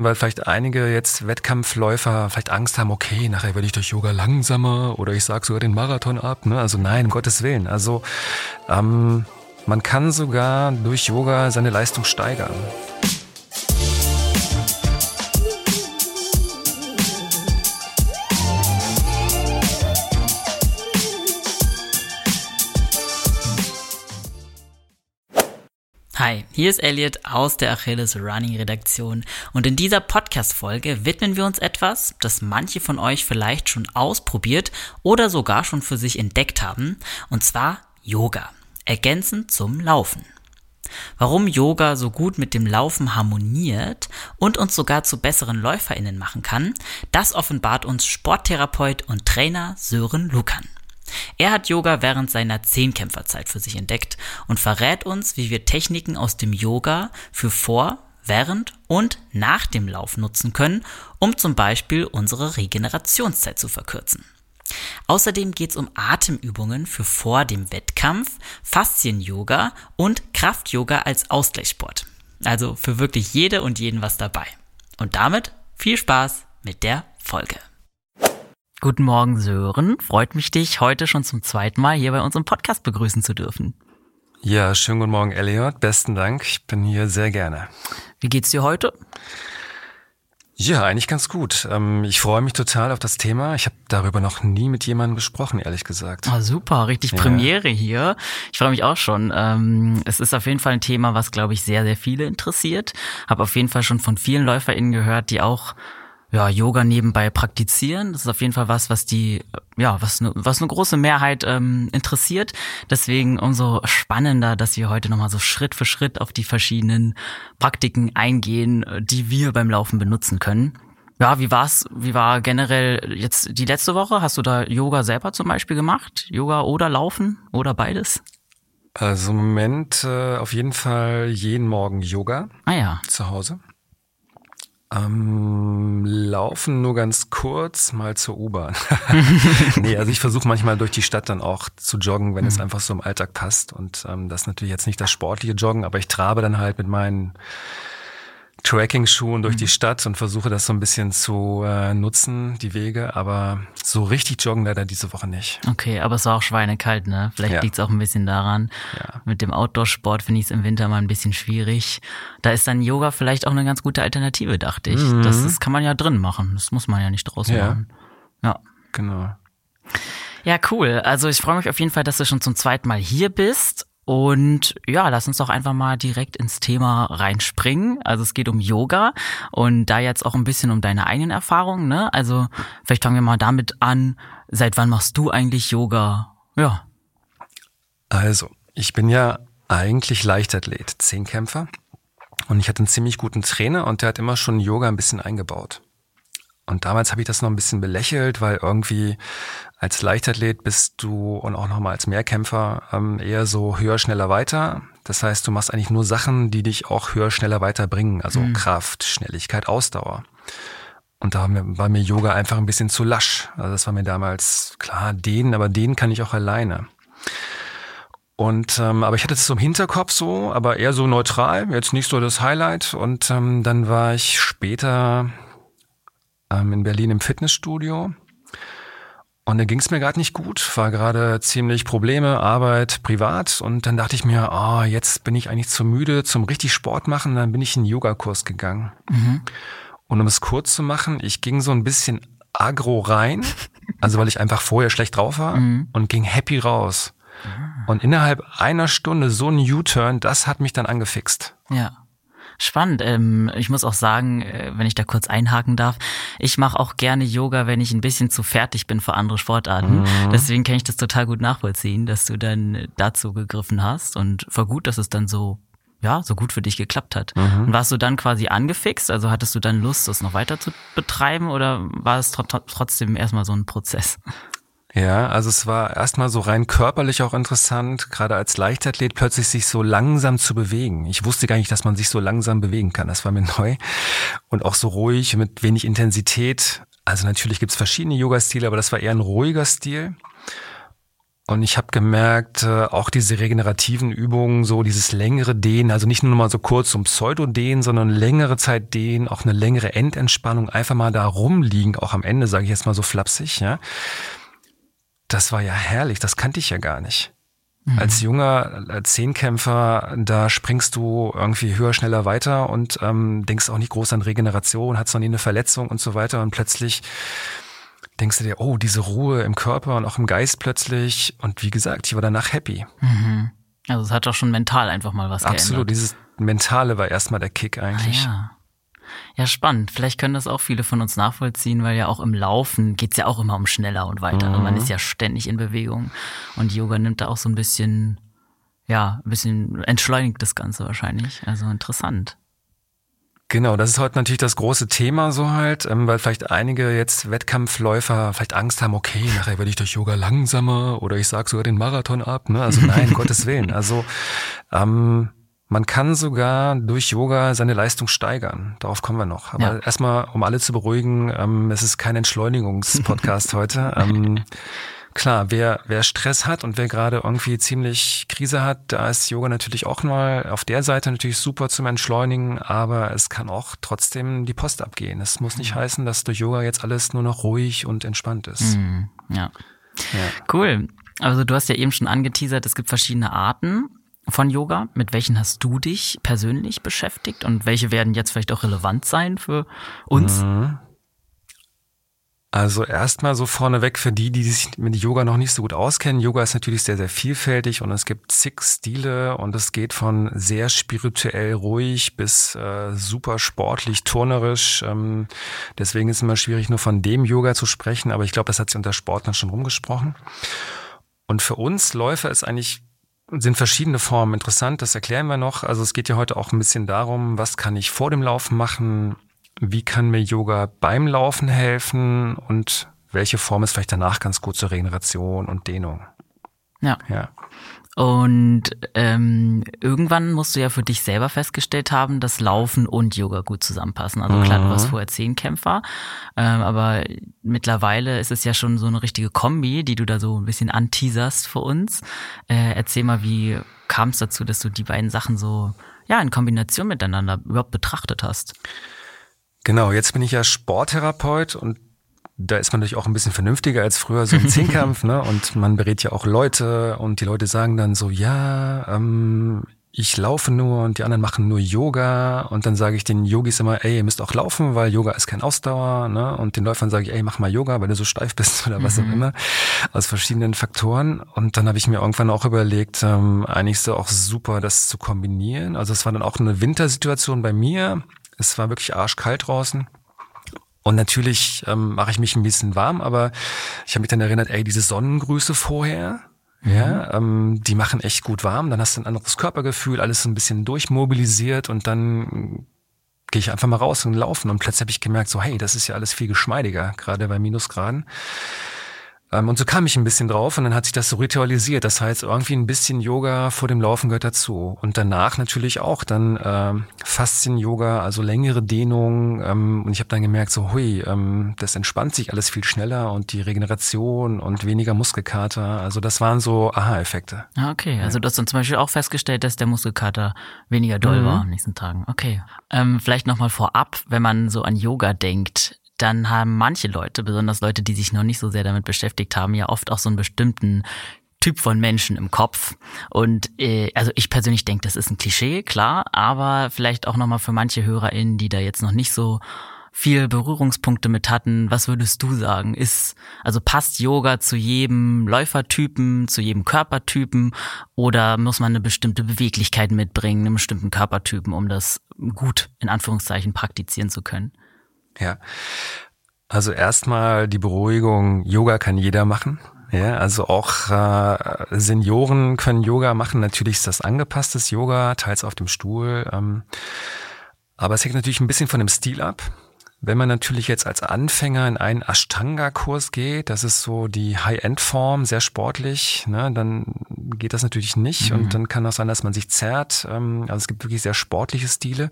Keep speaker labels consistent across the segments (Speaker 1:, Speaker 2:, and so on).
Speaker 1: weil vielleicht einige jetzt Wettkampfläufer vielleicht Angst haben, okay, nachher werde ich durch Yoga langsamer oder ich sage sogar den Marathon ab. Ne? Also nein, um Gottes Willen. Also ähm, man kann sogar durch Yoga seine Leistung steigern.
Speaker 2: Hi, hier ist Elliot aus der Achilles Running Redaktion und in dieser Podcast-Folge widmen wir uns etwas, das manche von euch vielleicht schon ausprobiert oder sogar schon für sich entdeckt haben, und zwar Yoga, ergänzend zum Laufen. Warum Yoga so gut mit dem Laufen harmoniert und uns sogar zu besseren LäuferInnen machen kann, das offenbart uns Sporttherapeut und Trainer Sören Lukan. Er hat Yoga während seiner Zehnkämpferzeit für sich entdeckt und verrät uns, wie wir Techniken aus dem Yoga für vor, während und nach dem Lauf nutzen können, um zum Beispiel unsere Regenerationszeit zu verkürzen. Außerdem geht es um Atemübungen für vor dem Wettkampf, Faszien-Yoga und Kraft-Yoga als Ausgleichssport. Also für wirklich jede und jeden was dabei. Und damit viel Spaß mit der Folge. Guten Morgen, Sören. Freut mich, dich heute schon zum zweiten Mal hier bei uns im Podcast begrüßen zu dürfen.
Speaker 1: Ja, schönen guten Morgen, Elliot. Besten Dank. Ich bin hier sehr gerne.
Speaker 2: Wie geht's dir heute?
Speaker 1: Ja, eigentlich ganz gut. Ähm, ich freue mich total auf das Thema. Ich habe darüber noch nie mit jemandem gesprochen, ehrlich gesagt.
Speaker 2: Oh, super, richtig ja. Premiere hier. Ich freue mich auch schon. Ähm, es ist auf jeden Fall ein Thema, was, glaube ich, sehr, sehr viele interessiert. Habe auf jeden Fall schon von vielen LäuferInnen gehört, die auch ja, Yoga nebenbei praktizieren. Das ist auf jeden Fall was, was die, ja, was eine, was eine große Mehrheit ähm, interessiert. Deswegen umso spannender, dass wir heute nochmal so Schritt für Schritt auf die verschiedenen Praktiken eingehen, die wir beim Laufen benutzen können. Ja, wie war's? Wie war generell jetzt die letzte Woche? Hast du da Yoga selber zum Beispiel gemacht? Yoga oder Laufen oder beides?
Speaker 1: Also im Moment äh, auf jeden Fall jeden Morgen Yoga.
Speaker 2: Ah ja.
Speaker 1: Zu Hause. Ähm, laufen nur ganz kurz mal zur U-Bahn. nee, also ich versuche manchmal durch die Stadt dann auch zu joggen, wenn mhm. es einfach so im Alltag passt. Und ähm, das ist natürlich jetzt nicht das sportliche Joggen, aber ich trabe dann halt mit meinen Tracking-Schuhen durch mhm. die Stadt und versuche das so ein bisschen zu äh, nutzen, die Wege, aber so richtig joggen leider diese Woche nicht.
Speaker 2: Okay, aber es war auch schweinekalt, ne? Vielleicht ja. liegt es auch ein bisschen daran. Ja. Mit dem Outdoor-Sport finde ich es im Winter mal ein bisschen schwierig. Da ist dann Yoga vielleicht auch eine ganz gute Alternative, dachte ich. Mhm. Das, das kann man ja drin machen. Das muss man ja nicht draußen ja. machen.
Speaker 1: Ja. Genau.
Speaker 2: Ja, cool. Also ich freue mich auf jeden Fall, dass du schon zum zweiten Mal hier bist. Und ja, lass uns doch einfach mal direkt ins Thema reinspringen. Also es geht um Yoga und da jetzt auch ein bisschen um deine eigenen Erfahrungen. Ne? Also vielleicht fangen wir mal damit an. Seit wann machst du eigentlich Yoga? Ja.
Speaker 1: Also, ich bin ja eigentlich Leichtathlet, Zehnkämpfer. Und ich hatte einen ziemlich guten Trainer und der hat immer schon Yoga ein bisschen eingebaut. Und damals habe ich das noch ein bisschen belächelt, weil irgendwie als Leichtathlet bist du und auch nochmal als Mehrkämpfer ähm, eher so höher, schneller, weiter. Das heißt, du machst eigentlich nur Sachen, die dich auch höher, schneller weiterbringen. Also mhm. Kraft, Schnelligkeit, Ausdauer. Und da war mir Yoga einfach ein bisschen zu lasch. Also das war mir damals klar, den, aber den kann ich auch alleine. Und ähm, aber ich hatte es so im Hinterkopf so, aber eher so neutral, jetzt nicht so das Highlight. Und ähm, dann war ich später ähm, in Berlin im Fitnessstudio. Und da ging es mir gerade nicht gut, war gerade ziemlich Probleme, Arbeit, privat. Und dann dachte ich mir, oh, jetzt bin ich eigentlich zu müde zum richtig Sport machen. Dann bin ich in einen Yogakurs gegangen. Mhm. Und um es kurz zu machen, ich ging so ein bisschen agro rein, also weil ich einfach vorher schlecht drauf war mhm. und ging happy raus. Mhm. Und innerhalb einer Stunde so ein U-Turn, das hat mich dann angefixt.
Speaker 2: Ja. Spannend. Ähm, ich muss auch sagen, äh, wenn ich da kurz einhaken darf, ich mache auch gerne Yoga, wenn ich ein bisschen zu fertig bin für andere Sportarten. Mhm. Deswegen kann ich das total gut nachvollziehen, dass du dann dazu gegriffen hast und war gut, dass es dann so ja, so gut für dich geklappt hat. Mhm. Und warst du dann quasi angefixt? Also hattest du dann Lust, das noch weiter zu betreiben oder war es trotzdem erstmal so ein Prozess?
Speaker 1: Ja, also es war erstmal so rein körperlich auch interessant, gerade als Leichtathlet plötzlich sich so langsam zu bewegen. Ich wusste gar nicht, dass man sich so langsam bewegen kann. Das war mir neu. Und auch so ruhig, mit wenig Intensität. Also natürlich gibt's verschiedene Yoga-Stile, aber das war eher ein ruhiger Stil. Und ich habe gemerkt, äh, auch diese regenerativen Übungen, so dieses längere Dehnen, also nicht nur mal so kurz zum Pseudo-Dehnen, sondern längere Zeit Dehnen, auch eine längere Endentspannung, einfach mal da rumliegen, auch am Ende, sage ich jetzt mal so flapsig, ja. Das war ja herrlich, das kannte ich ja gar nicht. Mhm. Als junger Zehnkämpfer, da springst du irgendwie höher, schneller weiter und ähm, denkst auch nicht groß an Regeneration, hast noch nie eine Verletzung und so weiter und plötzlich denkst du dir, oh, diese Ruhe im Körper und auch im Geist plötzlich. Und wie gesagt, ich war danach happy.
Speaker 2: Mhm. Also es hat doch schon mental einfach mal was
Speaker 1: Absolut,
Speaker 2: geändert.
Speaker 1: dieses Mentale war erstmal der Kick eigentlich.
Speaker 2: Ah, ja. Ja, spannend. Vielleicht können das auch viele von uns nachvollziehen, weil ja auch im Laufen geht's ja auch immer um schneller und weiter. Mhm. Man ist ja ständig in Bewegung. Und Yoga nimmt da auch so ein bisschen, ja, ein bisschen entschleunigt das Ganze wahrscheinlich. Also interessant.
Speaker 1: Genau, das ist heute natürlich das große Thema so halt, ähm, weil vielleicht einige jetzt Wettkampfläufer vielleicht Angst haben, okay, nachher werde ich durch Yoga langsamer oder ich sag sogar den Marathon ab. Ne? Also nein, Gottes Willen. Also ähm, man kann sogar durch Yoga seine Leistung steigern. Darauf kommen wir noch. Aber ja. erstmal, um alle zu beruhigen, ähm, es ist kein Entschleunigungspodcast heute. Ähm, klar, wer, wer Stress hat und wer gerade irgendwie ziemlich Krise hat, da ist Yoga natürlich auch mal auf der Seite natürlich super zum Entschleunigen, aber es kann auch trotzdem die Post abgehen. Es muss nicht mhm. heißen, dass durch Yoga jetzt alles nur noch ruhig und entspannt ist.
Speaker 2: Mhm, ja. ja. Cool. Also du hast ja eben schon angeteasert, es gibt verschiedene Arten von Yoga. Mit welchen hast du dich persönlich beschäftigt und welche werden jetzt vielleicht auch relevant sein für uns? Mhm.
Speaker 1: Also erstmal so vorneweg für die, die sich mit Yoga noch nicht so gut auskennen. Yoga ist natürlich sehr, sehr vielfältig und es gibt zig Stile und es geht von sehr spirituell ruhig bis äh, super sportlich, turnerisch. Ähm, deswegen ist es immer schwierig, nur von dem Yoga zu sprechen, aber ich glaube, das hat sich unter Sportlern schon rumgesprochen. Und für uns Läufer ist eigentlich sind verschiedene Formen interessant, das erklären wir noch. Also es geht ja heute auch ein bisschen darum, was kann ich vor dem Laufen machen, wie kann mir Yoga beim Laufen helfen und welche Form ist vielleicht danach ganz gut zur Regeneration und Dehnung.
Speaker 2: Ja. ja. Und ähm, irgendwann musst du ja für dich selber festgestellt haben, dass Laufen und Yoga gut zusammenpassen. Also klar, du warst mhm. vorher Zehnkämpfer, ähm, aber mittlerweile ist es ja schon so eine richtige Kombi, die du da so ein bisschen anteaserst für uns. Äh, erzähl mal, wie kam es dazu, dass du die beiden Sachen so ja in Kombination miteinander überhaupt betrachtet hast?
Speaker 1: Genau, jetzt bin ich ja Sporttherapeut und da ist man natürlich auch ein bisschen vernünftiger als früher so im Zehnkampf, ne? Und man berät ja auch Leute und die Leute sagen dann so, ja, ähm, ich laufe nur und die anderen machen nur Yoga und dann sage ich den Yogis immer, ey, ihr müsst auch laufen, weil Yoga ist kein Ausdauer, ne? Und den Läufern sage ich, ey, mach mal Yoga, weil du so steif bist oder was mhm. auch immer, aus verschiedenen Faktoren. Und dann habe ich mir irgendwann auch überlegt, ähm, eigentlich so auch super, das zu kombinieren. Also es war dann auch eine Wintersituation bei mir. Es war wirklich arschkalt draußen. Und natürlich ähm, mache ich mich ein bisschen warm, aber ich habe mich dann erinnert, ey, diese Sonnengrüße vorher, mhm. ja, ähm, die machen echt gut warm. Dann hast du ein anderes Körpergefühl, alles ein bisschen durchmobilisiert und dann gehe ich einfach mal raus und laufen. Und plötzlich habe ich gemerkt, so, hey, das ist ja alles viel geschmeidiger, gerade bei Minusgraden. Ähm, und so kam ich ein bisschen drauf und dann hat sich das so ritualisiert. Das heißt, irgendwie ein bisschen Yoga vor dem Laufen gehört dazu. Und danach natürlich auch dann ähm, Faszien-Yoga, also längere Dehnung. Ähm, und ich habe dann gemerkt, so hui, ähm, das entspannt sich alles viel schneller und die Regeneration und weniger Muskelkater. Also das waren so Aha-Effekte.
Speaker 2: Ah, okay, also du hast dann zum Beispiel auch festgestellt, dass der Muskelkater weniger doll mhm. war am nächsten Tagen. Okay. Ähm, vielleicht nochmal vorab, wenn man so an Yoga denkt, dann haben manche Leute, besonders Leute, die sich noch nicht so sehr damit beschäftigt haben, ja oft auch so einen bestimmten Typ von Menschen im Kopf. Und äh, also ich persönlich denke, das ist ein Klischee, klar, aber vielleicht auch nochmal für manche HörerInnen, die da jetzt noch nicht so viel Berührungspunkte mit hatten, was würdest du sagen? Ist, also passt Yoga zu jedem Läufertypen, zu jedem Körpertypen oder muss man eine bestimmte Beweglichkeit mitbringen, einen bestimmten Körpertypen, um das gut in Anführungszeichen praktizieren zu können?
Speaker 1: Ja. Also erstmal die Beruhigung, Yoga kann jeder machen. Ja, also auch äh, Senioren können Yoga machen. Natürlich ist das angepasstes Yoga, teils auf dem Stuhl. Ähm, aber es hängt natürlich ein bisschen von dem Stil ab. Wenn man natürlich jetzt als Anfänger in einen Ashtanga-Kurs geht, das ist so die High-End-Form, sehr sportlich, ne, dann geht das natürlich nicht. Mhm. Und dann kann auch sein, dass man sich zerrt. Ähm, also es gibt wirklich sehr sportliche Stile.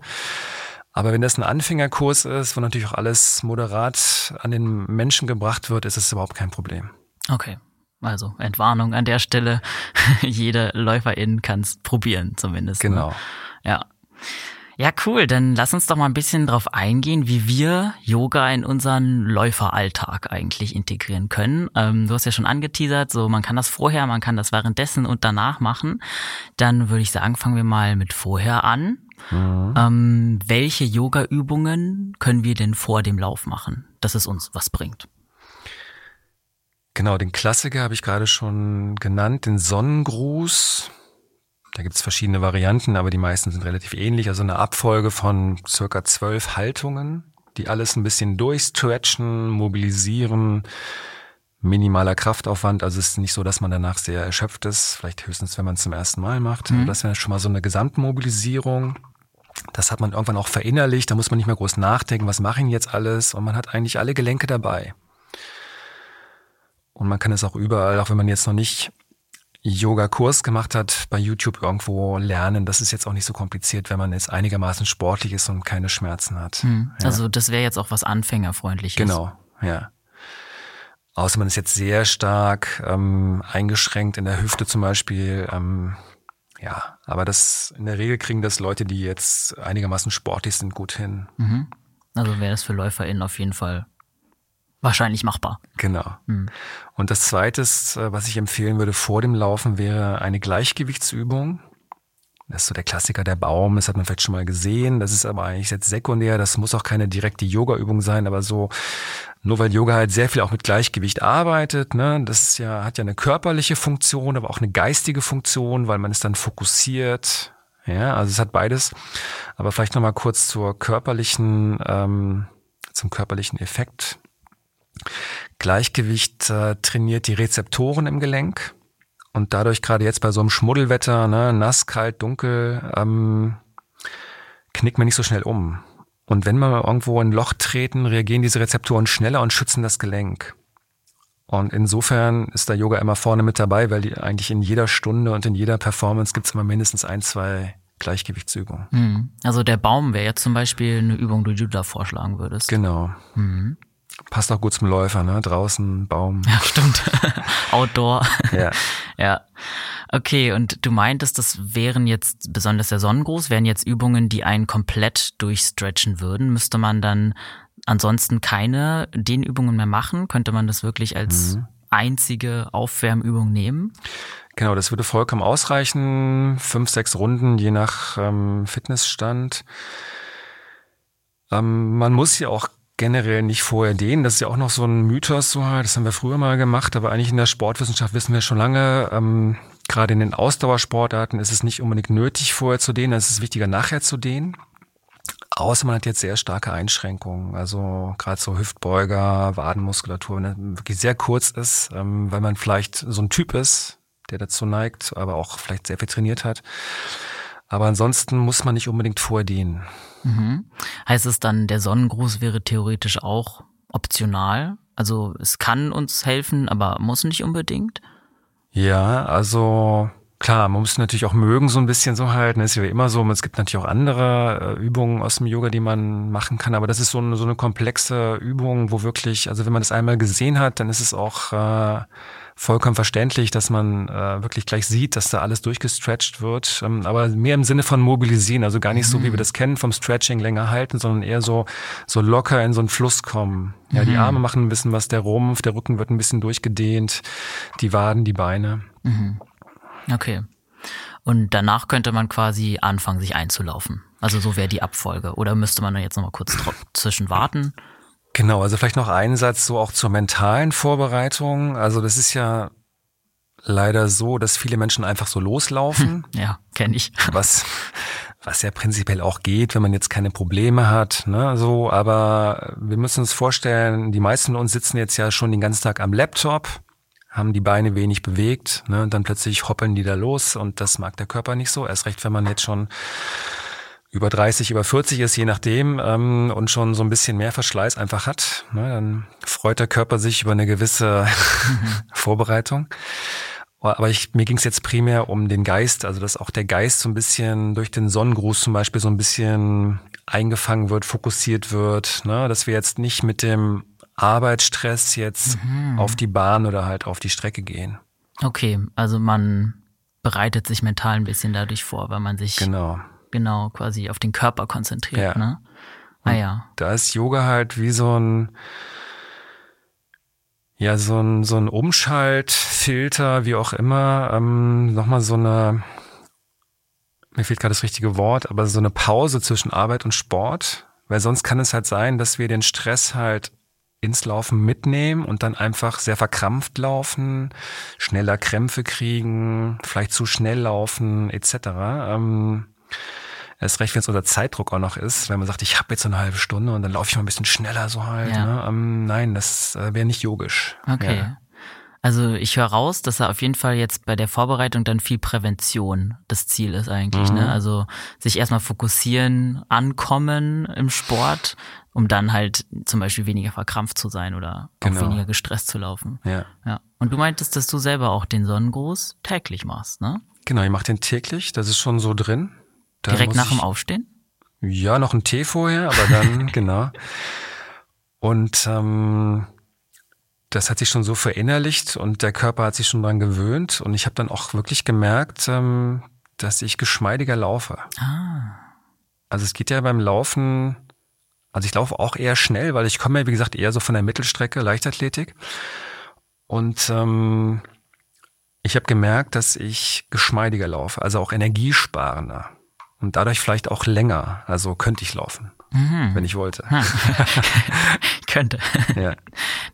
Speaker 1: Aber wenn das ein Anfängerkurs ist, wo natürlich auch alles moderat an den Menschen gebracht wird, ist es überhaupt kein Problem.
Speaker 2: Okay. Also Entwarnung an der Stelle. Jede Läuferin kann es probieren, zumindest.
Speaker 1: Ne? Genau.
Speaker 2: Ne? Ja. Ja, cool. Dann lass uns doch mal ein bisschen drauf eingehen, wie wir Yoga in unseren Läuferalltag eigentlich integrieren können. Ähm, du hast ja schon angeteasert, so man kann das vorher, man kann das währenddessen und danach machen. Dann würde ich sagen, fangen wir mal mit vorher an. Mhm. Ähm, welche Yoga-Übungen können wir denn vor dem Lauf machen, dass es uns was bringt?
Speaker 1: Genau, den Klassiker habe ich gerade schon genannt, den Sonnengruß. Da gibt es verschiedene Varianten, aber die meisten sind relativ ähnlich. Also eine Abfolge von circa zwölf Haltungen, die alles ein bisschen durchstretchen, mobilisieren, minimaler Kraftaufwand. Also es ist nicht so, dass man danach sehr erschöpft ist. Vielleicht höchstens, wenn man es zum ersten Mal macht. Mhm. Das wäre schon mal so eine Gesamtmobilisierung. Das hat man irgendwann auch verinnerlicht. Da muss man nicht mehr groß nachdenken, was mache ich jetzt alles? Und man hat eigentlich alle Gelenke dabei. Und man kann es auch überall, auch wenn man jetzt noch nicht Yoga-Kurs gemacht hat, bei YouTube irgendwo lernen. Das ist jetzt auch nicht so kompliziert, wenn man jetzt einigermaßen sportlich ist und keine Schmerzen hat.
Speaker 2: Hm. Ja. Also das wäre jetzt auch was Anfängerfreundliches.
Speaker 1: Genau, ja. Außer man ist jetzt sehr stark ähm, eingeschränkt in der Hüfte zum Beispiel. Ähm, ja, aber das in der Regel kriegen das Leute, die jetzt einigermaßen sportlich sind, gut hin.
Speaker 2: Mhm. Also wäre das für LäuferInnen auf jeden Fall wahrscheinlich machbar.
Speaker 1: Genau. Mhm. Und das Zweite, äh, was ich empfehlen würde vor dem Laufen, wäre eine Gleichgewichtsübung. Das ist so der Klassiker der Baum, das hat man vielleicht schon mal gesehen. Das ist aber eigentlich jetzt sekundär, das muss auch keine direkte Yoga-Übung sein, aber so, nur weil Yoga halt sehr viel auch mit Gleichgewicht arbeitet, ne, das ist ja, hat ja eine körperliche Funktion, aber auch eine geistige Funktion, weil man ist dann fokussiert. Ja, also es hat beides. Aber vielleicht nochmal kurz zur körperlichen, ähm, zum körperlichen Effekt. Gleichgewicht äh, trainiert die Rezeptoren im Gelenk und dadurch gerade jetzt bei so einem Schmuddelwetter, ne, nass, kalt, dunkel, ähm, knickt man nicht so schnell um. Und wenn wir irgendwo ein Loch treten, reagieren diese Rezeptoren schneller und schützen das Gelenk. Und insofern ist da Yoga immer vorne mit dabei, weil die eigentlich in jeder Stunde und in jeder Performance gibt's immer mindestens ein, zwei Gleichgewichtsübungen.
Speaker 2: Mhm. Also der Baum wäre jetzt zum Beispiel eine Übung, die du da vorschlagen würdest.
Speaker 1: Genau. Mhm. Passt auch gut zum Läufer, ne? Draußen, Baum.
Speaker 2: Ja, stimmt. Outdoor.
Speaker 1: Ja.
Speaker 2: ja. Okay, und du meintest, das wären jetzt, besonders der Sonnengruß, wären jetzt Übungen, die einen komplett durchstretchen würden. Müsste man dann ansonsten keine Dehnübungen mehr machen? Könnte man das wirklich als mhm. einzige Aufwärmübung nehmen?
Speaker 1: Genau, das würde vollkommen ausreichen. Fünf, sechs Runden, je nach ähm, Fitnessstand. Ähm, man muss ja auch generell nicht vorher dehnen. Das ist ja auch noch so ein Mythos, so das haben wir früher mal gemacht, aber eigentlich in der Sportwissenschaft wissen wir schon lange, ähm, gerade in den Ausdauersportarten ist es nicht unbedingt nötig, vorher zu dehnen, es ist wichtiger, nachher zu dehnen. Außer man hat jetzt sehr starke Einschränkungen, also gerade so Hüftbeuger, Wadenmuskulatur, wenn das wirklich sehr kurz ist, ähm, weil man vielleicht so ein Typ ist, der dazu neigt, aber auch vielleicht sehr viel trainiert hat. Aber ansonsten muss man nicht unbedingt vorher dehnen.
Speaker 2: Mhm. Heißt es dann, der Sonnengruß wäre theoretisch auch optional? Also es kann uns helfen, aber muss nicht unbedingt?
Speaker 1: Ja, also klar, man muss natürlich auch mögen so ein bisschen so halten. Das ist ja immer so. Es gibt natürlich auch andere äh, Übungen aus dem Yoga, die man machen kann. Aber das ist so eine, so eine komplexe Übung, wo wirklich, also wenn man das einmal gesehen hat, dann ist es auch äh, vollkommen verständlich, dass man äh, wirklich gleich sieht, dass da alles durchgestretcht wird. Ähm, aber mehr im Sinne von mobilisieren, also gar nicht mhm. so, wie wir mhm. das kennen, vom Stretching länger halten, sondern eher so, so locker in so einen Fluss kommen. Ja, mhm. die Arme machen ein bisschen was, der Rumpf, der Rücken wird ein bisschen durchgedehnt, die Waden, die Beine.
Speaker 2: Mhm. Okay. Und danach könnte man quasi anfangen, sich einzulaufen. Also so wäre die Abfolge. Oder müsste man jetzt nochmal kurz zwischen warten?
Speaker 1: Genau, also vielleicht noch einen Satz so auch zur mentalen Vorbereitung. Also das ist ja leider so, dass viele Menschen einfach so loslaufen.
Speaker 2: Hm, ja, kenne ich.
Speaker 1: Was, was ja prinzipiell auch geht, wenn man jetzt keine Probleme hat, ne, so. Aber wir müssen uns vorstellen, die meisten von uns sitzen jetzt ja schon den ganzen Tag am Laptop, haben die Beine wenig bewegt, ne, und dann plötzlich hoppeln die da los und das mag der Körper nicht so. Erst recht, wenn man jetzt schon über 30, über 40 ist, je nachdem, ähm, und schon so ein bisschen mehr Verschleiß einfach hat, ne, dann freut der Körper sich über eine gewisse Vorbereitung. Aber ich, mir ging es jetzt primär um den Geist, also dass auch der Geist so ein bisschen durch den Sonnengruß zum Beispiel so ein bisschen eingefangen wird, fokussiert wird, ne, dass wir jetzt nicht mit dem Arbeitsstress jetzt mhm. auf die Bahn oder halt auf die Strecke gehen.
Speaker 2: Okay, also man bereitet sich mental ein bisschen dadurch vor, weil man sich
Speaker 1: genau,
Speaker 2: genau quasi auf den Körper konzentriert. Ja. Ne? Ah, ja.
Speaker 1: Da ist Yoga halt wie so ein ja, so ein, so ein Umschaltfilter, wie auch immer, ähm, nochmal so eine, mir fehlt gerade das richtige Wort, aber so eine Pause zwischen Arbeit und Sport, weil sonst kann es halt sein, dass wir den Stress halt ins Laufen mitnehmen und dann einfach sehr verkrampft laufen, schneller Krämpfe kriegen, vielleicht zu schnell laufen, etc. Ähm, Erst recht, wenn es unter Zeitdruck auch noch ist, wenn man sagt, ich habe jetzt eine halbe Stunde und dann laufe ich mal ein bisschen schneller so halt. Ja. Ne? Ähm, nein, das äh, wäre nicht yogisch.
Speaker 2: Okay. Ja. Also ich höre raus, dass er auf jeden Fall jetzt bei der Vorbereitung dann viel Prävention das Ziel ist eigentlich. Ne? Mhm. Ne? Also sich erstmal fokussieren, ankommen im Sport, um dann halt zum Beispiel weniger verkrampft zu sein oder genau. auch weniger gestresst zu laufen.
Speaker 1: Ja.
Speaker 2: ja. Und du meintest, dass du selber auch den Sonnengruß täglich machst, ne?
Speaker 1: Genau, ich mache den täglich, das ist schon so drin.
Speaker 2: Da Direkt nach dem Aufstehen?
Speaker 1: Ja, noch ein Tee vorher, aber dann, genau. Und ähm, das hat sich schon so verinnerlicht und der Körper hat sich schon dran gewöhnt. Und ich habe dann auch wirklich gemerkt, ähm, dass ich geschmeidiger laufe.
Speaker 2: Ah.
Speaker 1: Also es geht ja beim Laufen, also ich laufe auch eher schnell, weil ich komme ja, wie gesagt, eher so von der Mittelstrecke, Leichtathletik. Und ähm, ich habe gemerkt, dass ich geschmeidiger laufe, also auch energiesparender und dadurch vielleicht auch länger. Also könnte ich laufen, mhm. wenn ich wollte.
Speaker 2: könnte. Ja.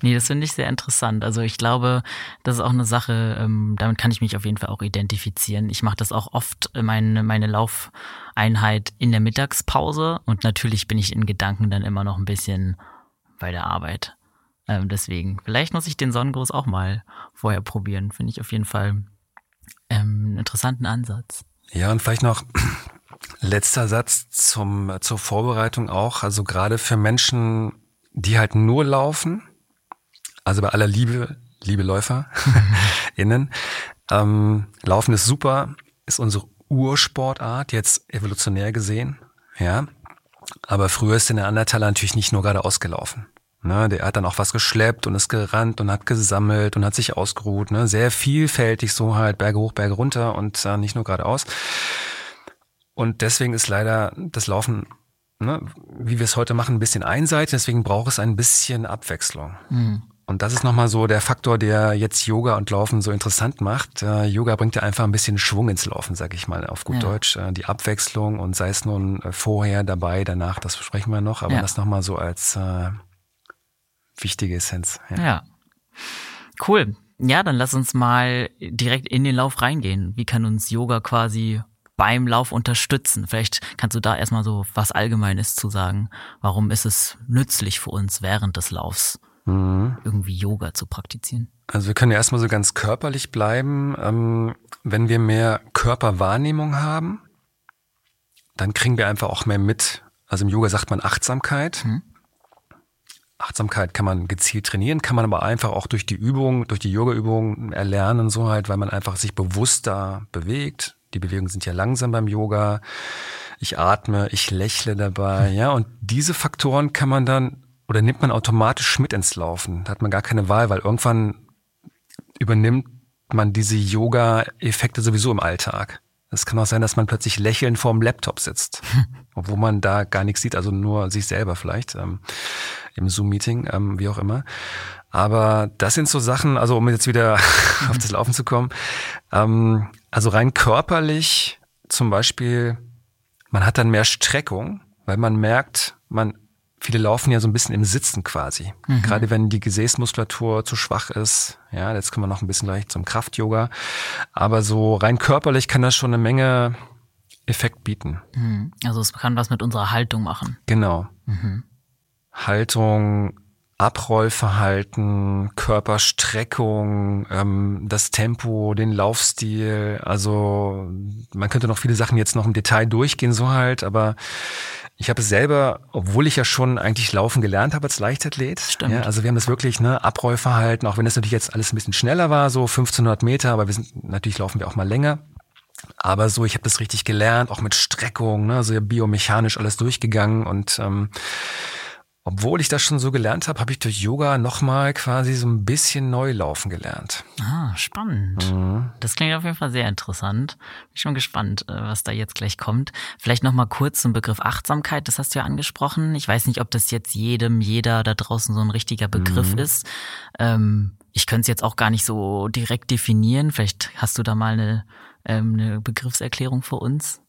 Speaker 2: Nee, das finde ich sehr interessant. Also ich glaube, das ist auch eine Sache, ähm, damit kann ich mich auf jeden Fall auch identifizieren. Ich mache das auch oft, äh, meine, meine Laufeinheit in der Mittagspause und natürlich bin ich in Gedanken dann immer noch ein bisschen bei der Arbeit. Ähm, deswegen, vielleicht muss ich den Sonnengruß auch mal vorher probieren. Finde ich auf jeden Fall ähm, einen interessanten Ansatz.
Speaker 1: Ja, und vielleicht noch Letzter Satz zum, zur Vorbereitung auch. Also gerade für Menschen, die halt nur laufen, also bei aller Liebe, liebe Läufer innen, ähm, Laufen ist super, ist unsere Ursportart, jetzt evolutionär gesehen, ja. Aber früher ist der Neandertaler natürlich nicht nur gerade ausgelaufen. Ne, der hat dann auch was geschleppt und ist gerannt und hat gesammelt und hat sich ausgeruht. Ne, sehr vielfältig so halt Berge hoch, Berge runter und äh, nicht nur geradeaus. Und deswegen ist leider das Laufen, ne, wie wir es heute machen, ein bisschen einseitig. Deswegen braucht es ein bisschen Abwechslung. Mhm. Und das ist nochmal so der Faktor, der jetzt Yoga und Laufen so interessant macht. Äh, Yoga bringt ja einfach ein bisschen Schwung ins Laufen, sag ich mal, auf gut ja. Deutsch. Äh, die Abwechslung und sei es nun äh, vorher, dabei, danach, das besprechen wir noch, aber ja. das nochmal so als äh, wichtige Essenz.
Speaker 2: Ja. ja. Cool. Ja, dann lass uns mal direkt in den Lauf reingehen. Wie kann uns Yoga quasi beim Lauf unterstützen? Vielleicht kannst du da erstmal so was Allgemeines zu sagen. Warum ist es nützlich für uns während des Laufs, mhm. irgendwie Yoga zu praktizieren?
Speaker 1: Also wir können ja erstmal so ganz körperlich bleiben. Ähm, wenn wir mehr Körperwahrnehmung haben, dann kriegen wir einfach auch mehr mit. Also im Yoga sagt man Achtsamkeit. Mhm. Achtsamkeit kann man gezielt trainieren, kann man aber einfach auch durch die Übung, durch die Yoga-Übung erlernen, so halt, weil man einfach sich bewusster bewegt, die Bewegungen sind ja langsam beim Yoga. Ich atme, ich lächle dabei, ja. Und diese Faktoren kann man dann oder nimmt man automatisch mit ins Laufen. Da hat man gar keine Wahl, weil irgendwann übernimmt man diese Yoga-Effekte sowieso im Alltag. Es kann auch sein, dass man plötzlich lächelnd vorm Laptop sitzt, obwohl man da gar nichts sieht, also nur sich selber vielleicht ähm, im Zoom-Meeting, ähm, wie auch immer. Aber das sind so Sachen, also um jetzt wieder auf das Laufen zu kommen, ähm, also rein körperlich zum Beispiel, man hat dann mehr Streckung, weil man merkt, man viele laufen ja so ein bisschen im Sitzen quasi. Mhm. Gerade wenn die Gesäßmuskulatur zu schwach ist. Ja, jetzt kommen wir noch ein bisschen gleich zum Kraft-Yoga. Aber so rein körperlich kann das schon eine Menge Effekt bieten.
Speaker 2: Mhm. Also es kann was mit unserer Haltung machen.
Speaker 1: Genau. Mhm. Haltung, Abrollverhalten, Körperstreckung, ähm, das Tempo, den Laufstil. Also man könnte noch viele Sachen jetzt noch im Detail durchgehen, so halt, aber ich habe es selber, obwohl ich ja schon eigentlich laufen gelernt habe als Leichtathlet.
Speaker 2: Stimmt.
Speaker 1: Ja, also wir haben das wirklich, ne, Abrollverhalten, auch wenn das natürlich jetzt alles ein bisschen schneller war, so 1500 Meter, aber wir sind, natürlich laufen wir auch mal länger. Aber so, ich habe das richtig gelernt, auch mit Streckung, ne, also biomechanisch alles durchgegangen und ähm, obwohl ich das schon so gelernt habe, habe ich durch Yoga nochmal quasi so ein bisschen neu laufen gelernt.
Speaker 2: Ah, spannend. Mhm. Das klingt auf jeden Fall sehr interessant. Bin schon gespannt, äh, was da jetzt gleich kommt. Vielleicht nochmal kurz zum Begriff Achtsamkeit, das hast du ja angesprochen. Ich weiß nicht, ob das jetzt jedem, jeder da draußen so ein richtiger Begriff mhm. ist. Ähm, ich könnte es jetzt auch gar nicht so direkt definieren. Vielleicht hast du da mal eine, ähm, eine Begriffserklärung für uns.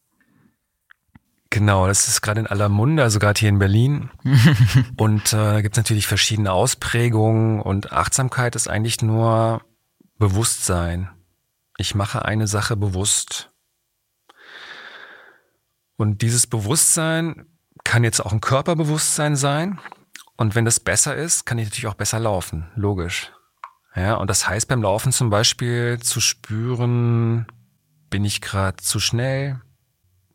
Speaker 1: Genau, das ist gerade in aller Munde, also gerade hier in Berlin. und äh, da gibt es natürlich verschiedene Ausprägungen und Achtsamkeit ist eigentlich nur Bewusstsein. Ich mache eine Sache bewusst. Und dieses Bewusstsein kann jetzt auch ein Körperbewusstsein sein. Und wenn das besser ist, kann ich natürlich auch besser laufen, logisch. Ja, und das heißt beim Laufen zum Beispiel zu spüren, bin ich gerade zu schnell,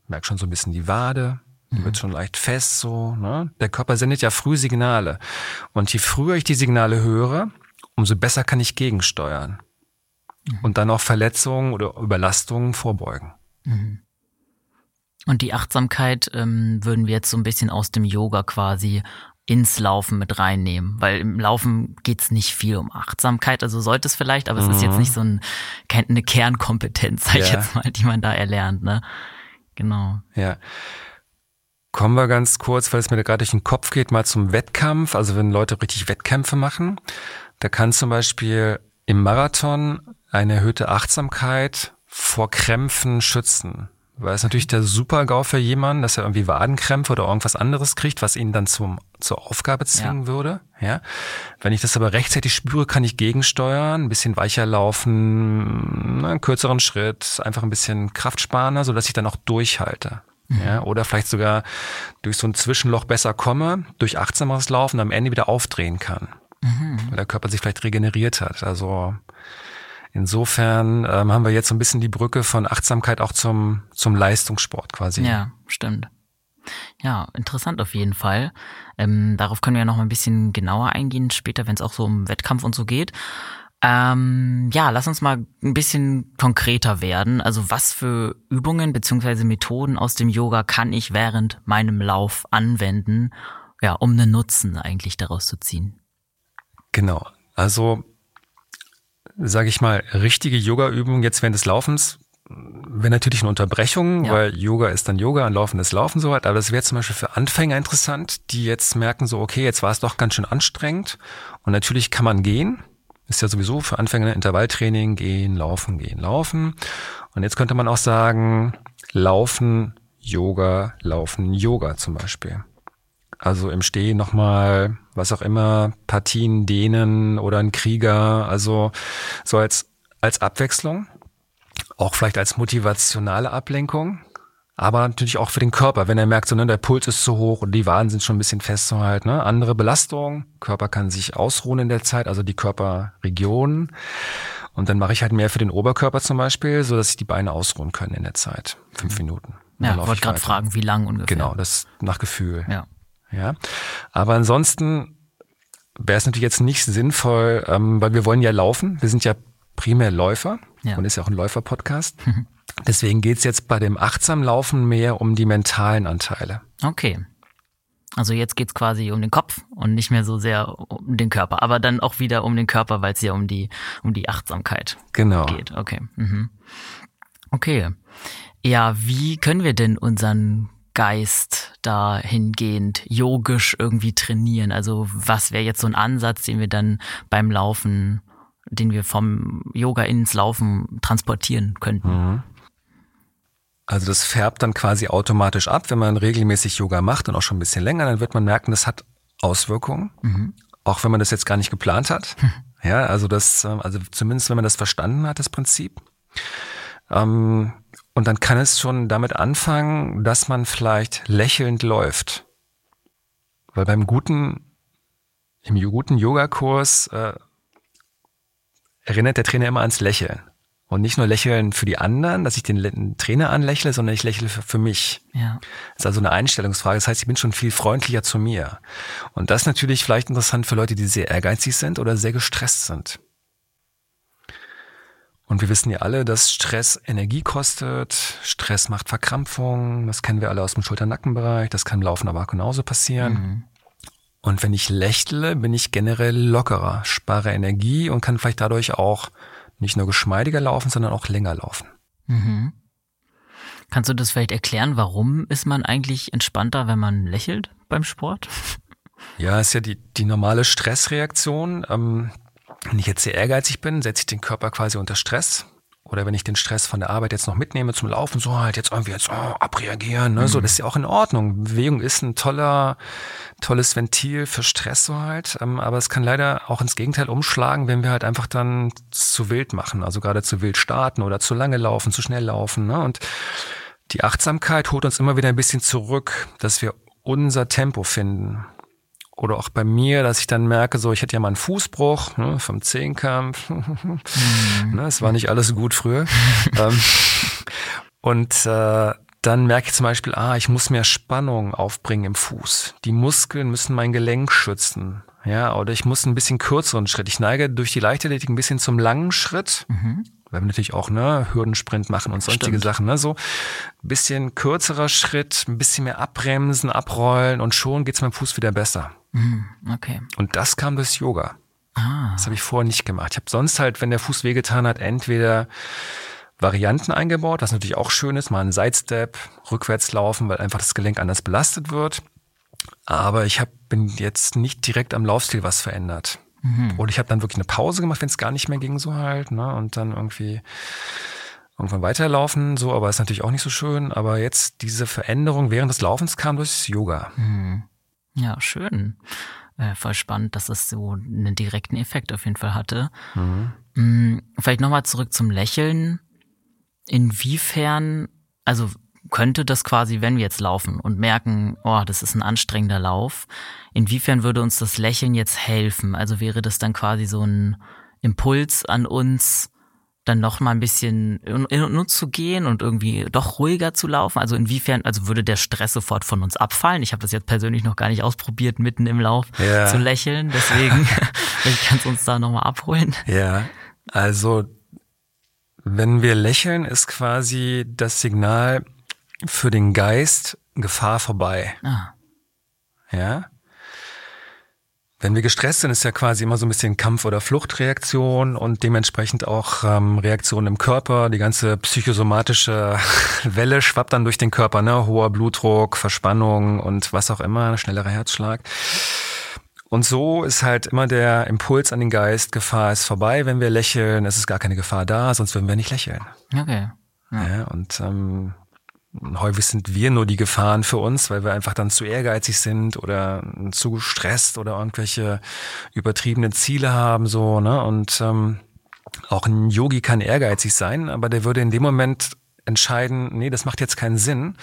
Speaker 1: merke schon so ein bisschen die Wade, mhm. wird schon leicht fest so. Ne? Der Körper sendet ja früh Signale. Und je früher ich die Signale höre, umso besser kann ich gegensteuern. Mhm. Und dann auch Verletzungen oder Überlastungen vorbeugen. Mhm.
Speaker 2: Und die Achtsamkeit ähm, würden wir jetzt so ein bisschen aus dem Yoga quasi ins Laufen mit reinnehmen, weil im Laufen geht's nicht viel um Achtsamkeit, also sollte es vielleicht, aber mhm. es ist jetzt mhm. nicht so ein, eine Kernkompetenz, sag ich jetzt mal, die man da erlernt. Ne? Genau.
Speaker 1: Ja. Kommen wir ganz kurz, weil es mir gerade durch den Kopf geht, mal zum Wettkampf. Also wenn Leute richtig Wettkämpfe machen, da kann zum Beispiel im Marathon eine erhöhte Achtsamkeit vor Krämpfen schützen. Weil es natürlich der Super-GAU für jemanden, dass er irgendwie Wadenkrämpfe oder irgendwas anderes kriegt, was ihn dann zum, zur Aufgabe zwingen ja. würde. Ja. Wenn ich das aber rechtzeitig spüre, kann ich gegensteuern, ein bisschen weicher laufen, einen kürzeren Schritt, einfach ein bisschen Kraft sparen, so dass ich dann auch durchhalte. Mhm. Ja, oder vielleicht sogar durch so ein Zwischenloch besser komme, durch achtsameres Laufen am Ende wieder aufdrehen kann. Mhm. Weil der Körper sich vielleicht regeneriert hat. Also Insofern ähm, haben wir jetzt so ein bisschen die Brücke von Achtsamkeit auch zum, zum Leistungssport quasi.
Speaker 2: Ja, stimmt. Ja, interessant auf jeden Fall. Ähm, darauf können wir ja noch mal ein bisschen genauer eingehen, später, wenn es auch so um Wettkampf und so geht. Ähm, ja, lass uns mal ein bisschen konkreter werden. Also was für Übungen beziehungsweise Methoden aus dem Yoga kann ich während meinem Lauf anwenden, ja, um einen Nutzen eigentlich daraus zu ziehen?
Speaker 1: Genau. Also sage ich mal, richtige Yoga-Übung jetzt während des Laufens wäre natürlich eine Unterbrechung, ja. weil Yoga ist dann Yoga und Laufen ist Laufen so weit. Aber das wäre zum Beispiel für Anfänger interessant, die jetzt merken so, okay, jetzt war es doch ganz schön anstrengend. Und natürlich kann man gehen. Ist ja sowieso für Anfänger Intervalltraining, gehen, laufen, gehen, laufen. Und jetzt könnte man auch sagen, laufen, Yoga, laufen, Yoga zum Beispiel. Also im Stehen nochmal, was auch immer, Partien dehnen oder ein Krieger. Also so als, als Abwechslung. Auch vielleicht als motivationale Ablenkung. Aber natürlich auch für den Körper, wenn er merkt, so, ne, der Puls ist zu hoch und die Waden sind schon ein bisschen festzuhalten. Ne? Andere Belastung, Körper kann sich ausruhen in der Zeit, also die Körperregionen. Und dann mache ich halt mehr für den Oberkörper zum Beispiel, so dass sich die Beine ausruhen können in der Zeit. Fünf Minuten.
Speaker 2: Ja, ich wollte gerade fragen, wie lang ungefähr.
Speaker 1: Genau, das nach Gefühl. Ja. Ja, aber ansonsten wäre es natürlich jetzt nicht sinnvoll, ähm, weil wir wollen ja laufen. Wir sind ja primär Läufer ja. und ist ja auch ein Läufer-Podcast. Deswegen geht's jetzt bei dem achtsam Laufen mehr um die mentalen Anteile.
Speaker 2: Okay. Also jetzt geht's quasi um den Kopf und nicht mehr so sehr um den Körper, aber dann auch wieder um den Körper, weil es ja um die um die Achtsamkeit
Speaker 1: genau.
Speaker 2: geht. Okay. Mhm. Okay. Ja, wie können wir denn unseren Geist dahingehend yogisch irgendwie trainieren? Also was wäre jetzt so ein Ansatz, den wir dann beim Laufen, den wir vom Yoga ins Laufen transportieren könnten? Mhm.
Speaker 1: Also das färbt dann quasi automatisch ab, wenn man regelmäßig Yoga macht und auch schon ein bisschen länger, dann wird man merken, das hat Auswirkungen, mhm. auch wenn man das jetzt gar nicht geplant hat. Ja, also das, ähm, also zumindest wenn man das verstanden hat, das Prinzip. Ähm, und dann kann es schon damit anfangen, dass man vielleicht lächelnd läuft. Weil beim guten, im guten Yogakurs äh, erinnert der Trainer immer ans Lächeln. Und nicht nur lächeln für die anderen, dass ich den Trainer anlächle, sondern ich lächle für, mich. Ja. Das ist also eine Einstellungsfrage. Das heißt, ich bin schon viel freundlicher zu mir. Und das ist natürlich vielleicht interessant für Leute, die sehr ehrgeizig sind oder sehr gestresst sind. Und wir wissen ja alle, dass Stress Energie kostet, Stress macht Verkrampfung, das kennen wir alle aus dem Schulter-Nackenbereich, das kann im Laufen aber auch genauso passieren. Mhm. Und wenn ich lächle, bin ich generell lockerer, spare Energie und kann vielleicht dadurch auch nicht nur geschmeidiger laufen, sondern auch länger laufen.
Speaker 2: Mhm. Kannst du das vielleicht erklären, warum ist man eigentlich entspannter, wenn man lächelt beim Sport?
Speaker 1: Ja, ist ja die, die normale Stressreaktion. Ähm, wenn ich jetzt sehr ehrgeizig bin, setze ich den Körper quasi unter Stress. Oder wenn ich den Stress von der Arbeit jetzt noch mitnehme zum Laufen, so halt jetzt irgendwie jetzt oh, abreagieren, ne? Mhm. so das ist ja auch in Ordnung. Bewegung ist ein toller, tolles Ventil für Stress so halt, ähm, aber es kann leider auch ins Gegenteil umschlagen, wenn wir halt einfach dann zu wild machen, also gerade zu wild starten oder zu lange laufen, zu schnell laufen. Ne? Und die Achtsamkeit holt uns immer wieder ein bisschen zurück, dass wir unser Tempo finden oder auch bei mir, dass ich dann merke, so ich hätte ja mal einen Fußbruch ne, vom Zehnkampf. mhm. ne, es war nicht alles gut früher. ähm, und äh, dann merke ich zum Beispiel, ah, ich muss mehr Spannung aufbringen im Fuß. Die Muskeln müssen mein Gelenk schützen. Ja, oder ich muss ein bisschen kürzeren Schritt. Ich neige durch die Leichtathletik ein bisschen zum langen Schritt. Mhm. Weil wir natürlich auch ne, Hürdensprint machen und sonstige Stimmt. Sachen. Ne? So ein bisschen kürzerer Schritt, ein bisschen mehr abbremsen, abrollen und schon geht's meinem Fuß wieder besser.
Speaker 2: Mhm, okay.
Speaker 1: Und das kam durchs Yoga. Ah. Das habe ich vorher nicht gemacht. Ich habe sonst halt, wenn der Fuß wehgetan hat, entweder Varianten eingebaut, was natürlich auch schön ist, mal ein Sidestep, rückwärts laufen, weil einfach das Gelenk anders belastet wird. Aber ich hab, bin jetzt nicht direkt am Laufstil was verändert. Mhm. Und ich habe dann wirklich eine Pause gemacht, wenn es gar nicht mehr ging, so halt, ne? Und dann irgendwie irgendwann weiterlaufen, so, aber ist natürlich auch nicht so schön. Aber jetzt diese Veränderung während des Laufens kam durchs Yoga.
Speaker 2: Mhm. Ja, schön. Äh, voll spannend, dass es so einen direkten Effekt auf jeden Fall hatte. Mhm. Mhm, vielleicht nochmal zurück zum Lächeln. Inwiefern, also könnte das quasi, wenn wir jetzt laufen und merken, oh, das ist ein anstrengender Lauf, inwiefern würde uns das Lächeln jetzt helfen? Also wäre das dann quasi so ein Impuls an uns, dann noch mal ein bisschen in, in uns zu gehen und irgendwie doch ruhiger zu laufen? Also inwiefern, also würde der Stress sofort von uns abfallen? Ich habe das jetzt persönlich noch gar nicht ausprobiert, mitten im Lauf ja. zu lächeln. Deswegen, vielleicht kannst du uns da nochmal abholen.
Speaker 1: Ja, also wenn wir lächeln, ist quasi das Signal für den Geist Gefahr vorbei. Ah. Ja. Wenn wir gestresst sind, ist ja quasi immer so ein bisschen Kampf- oder Fluchtreaktion und dementsprechend auch ähm, Reaktionen im Körper. Die ganze psychosomatische Welle schwappt dann durch den Körper, ne? Hoher Blutdruck, Verspannung und was auch immer, schnellerer Herzschlag. Und so ist halt immer der Impuls an den Geist, Gefahr ist vorbei, wenn wir lächeln, es ist gar keine Gefahr da, sonst würden wir nicht lächeln.
Speaker 2: Okay.
Speaker 1: Ja. ja und ähm, häufig sind wir nur die Gefahren für uns, weil wir einfach dann zu ehrgeizig sind oder zu gestresst oder irgendwelche übertriebenen Ziele haben, so, ne? Und ähm, auch ein Yogi kann ehrgeizig sein, aber der würde in dem Moment entscheiden, nee, das macht jetzt keinen Sinn,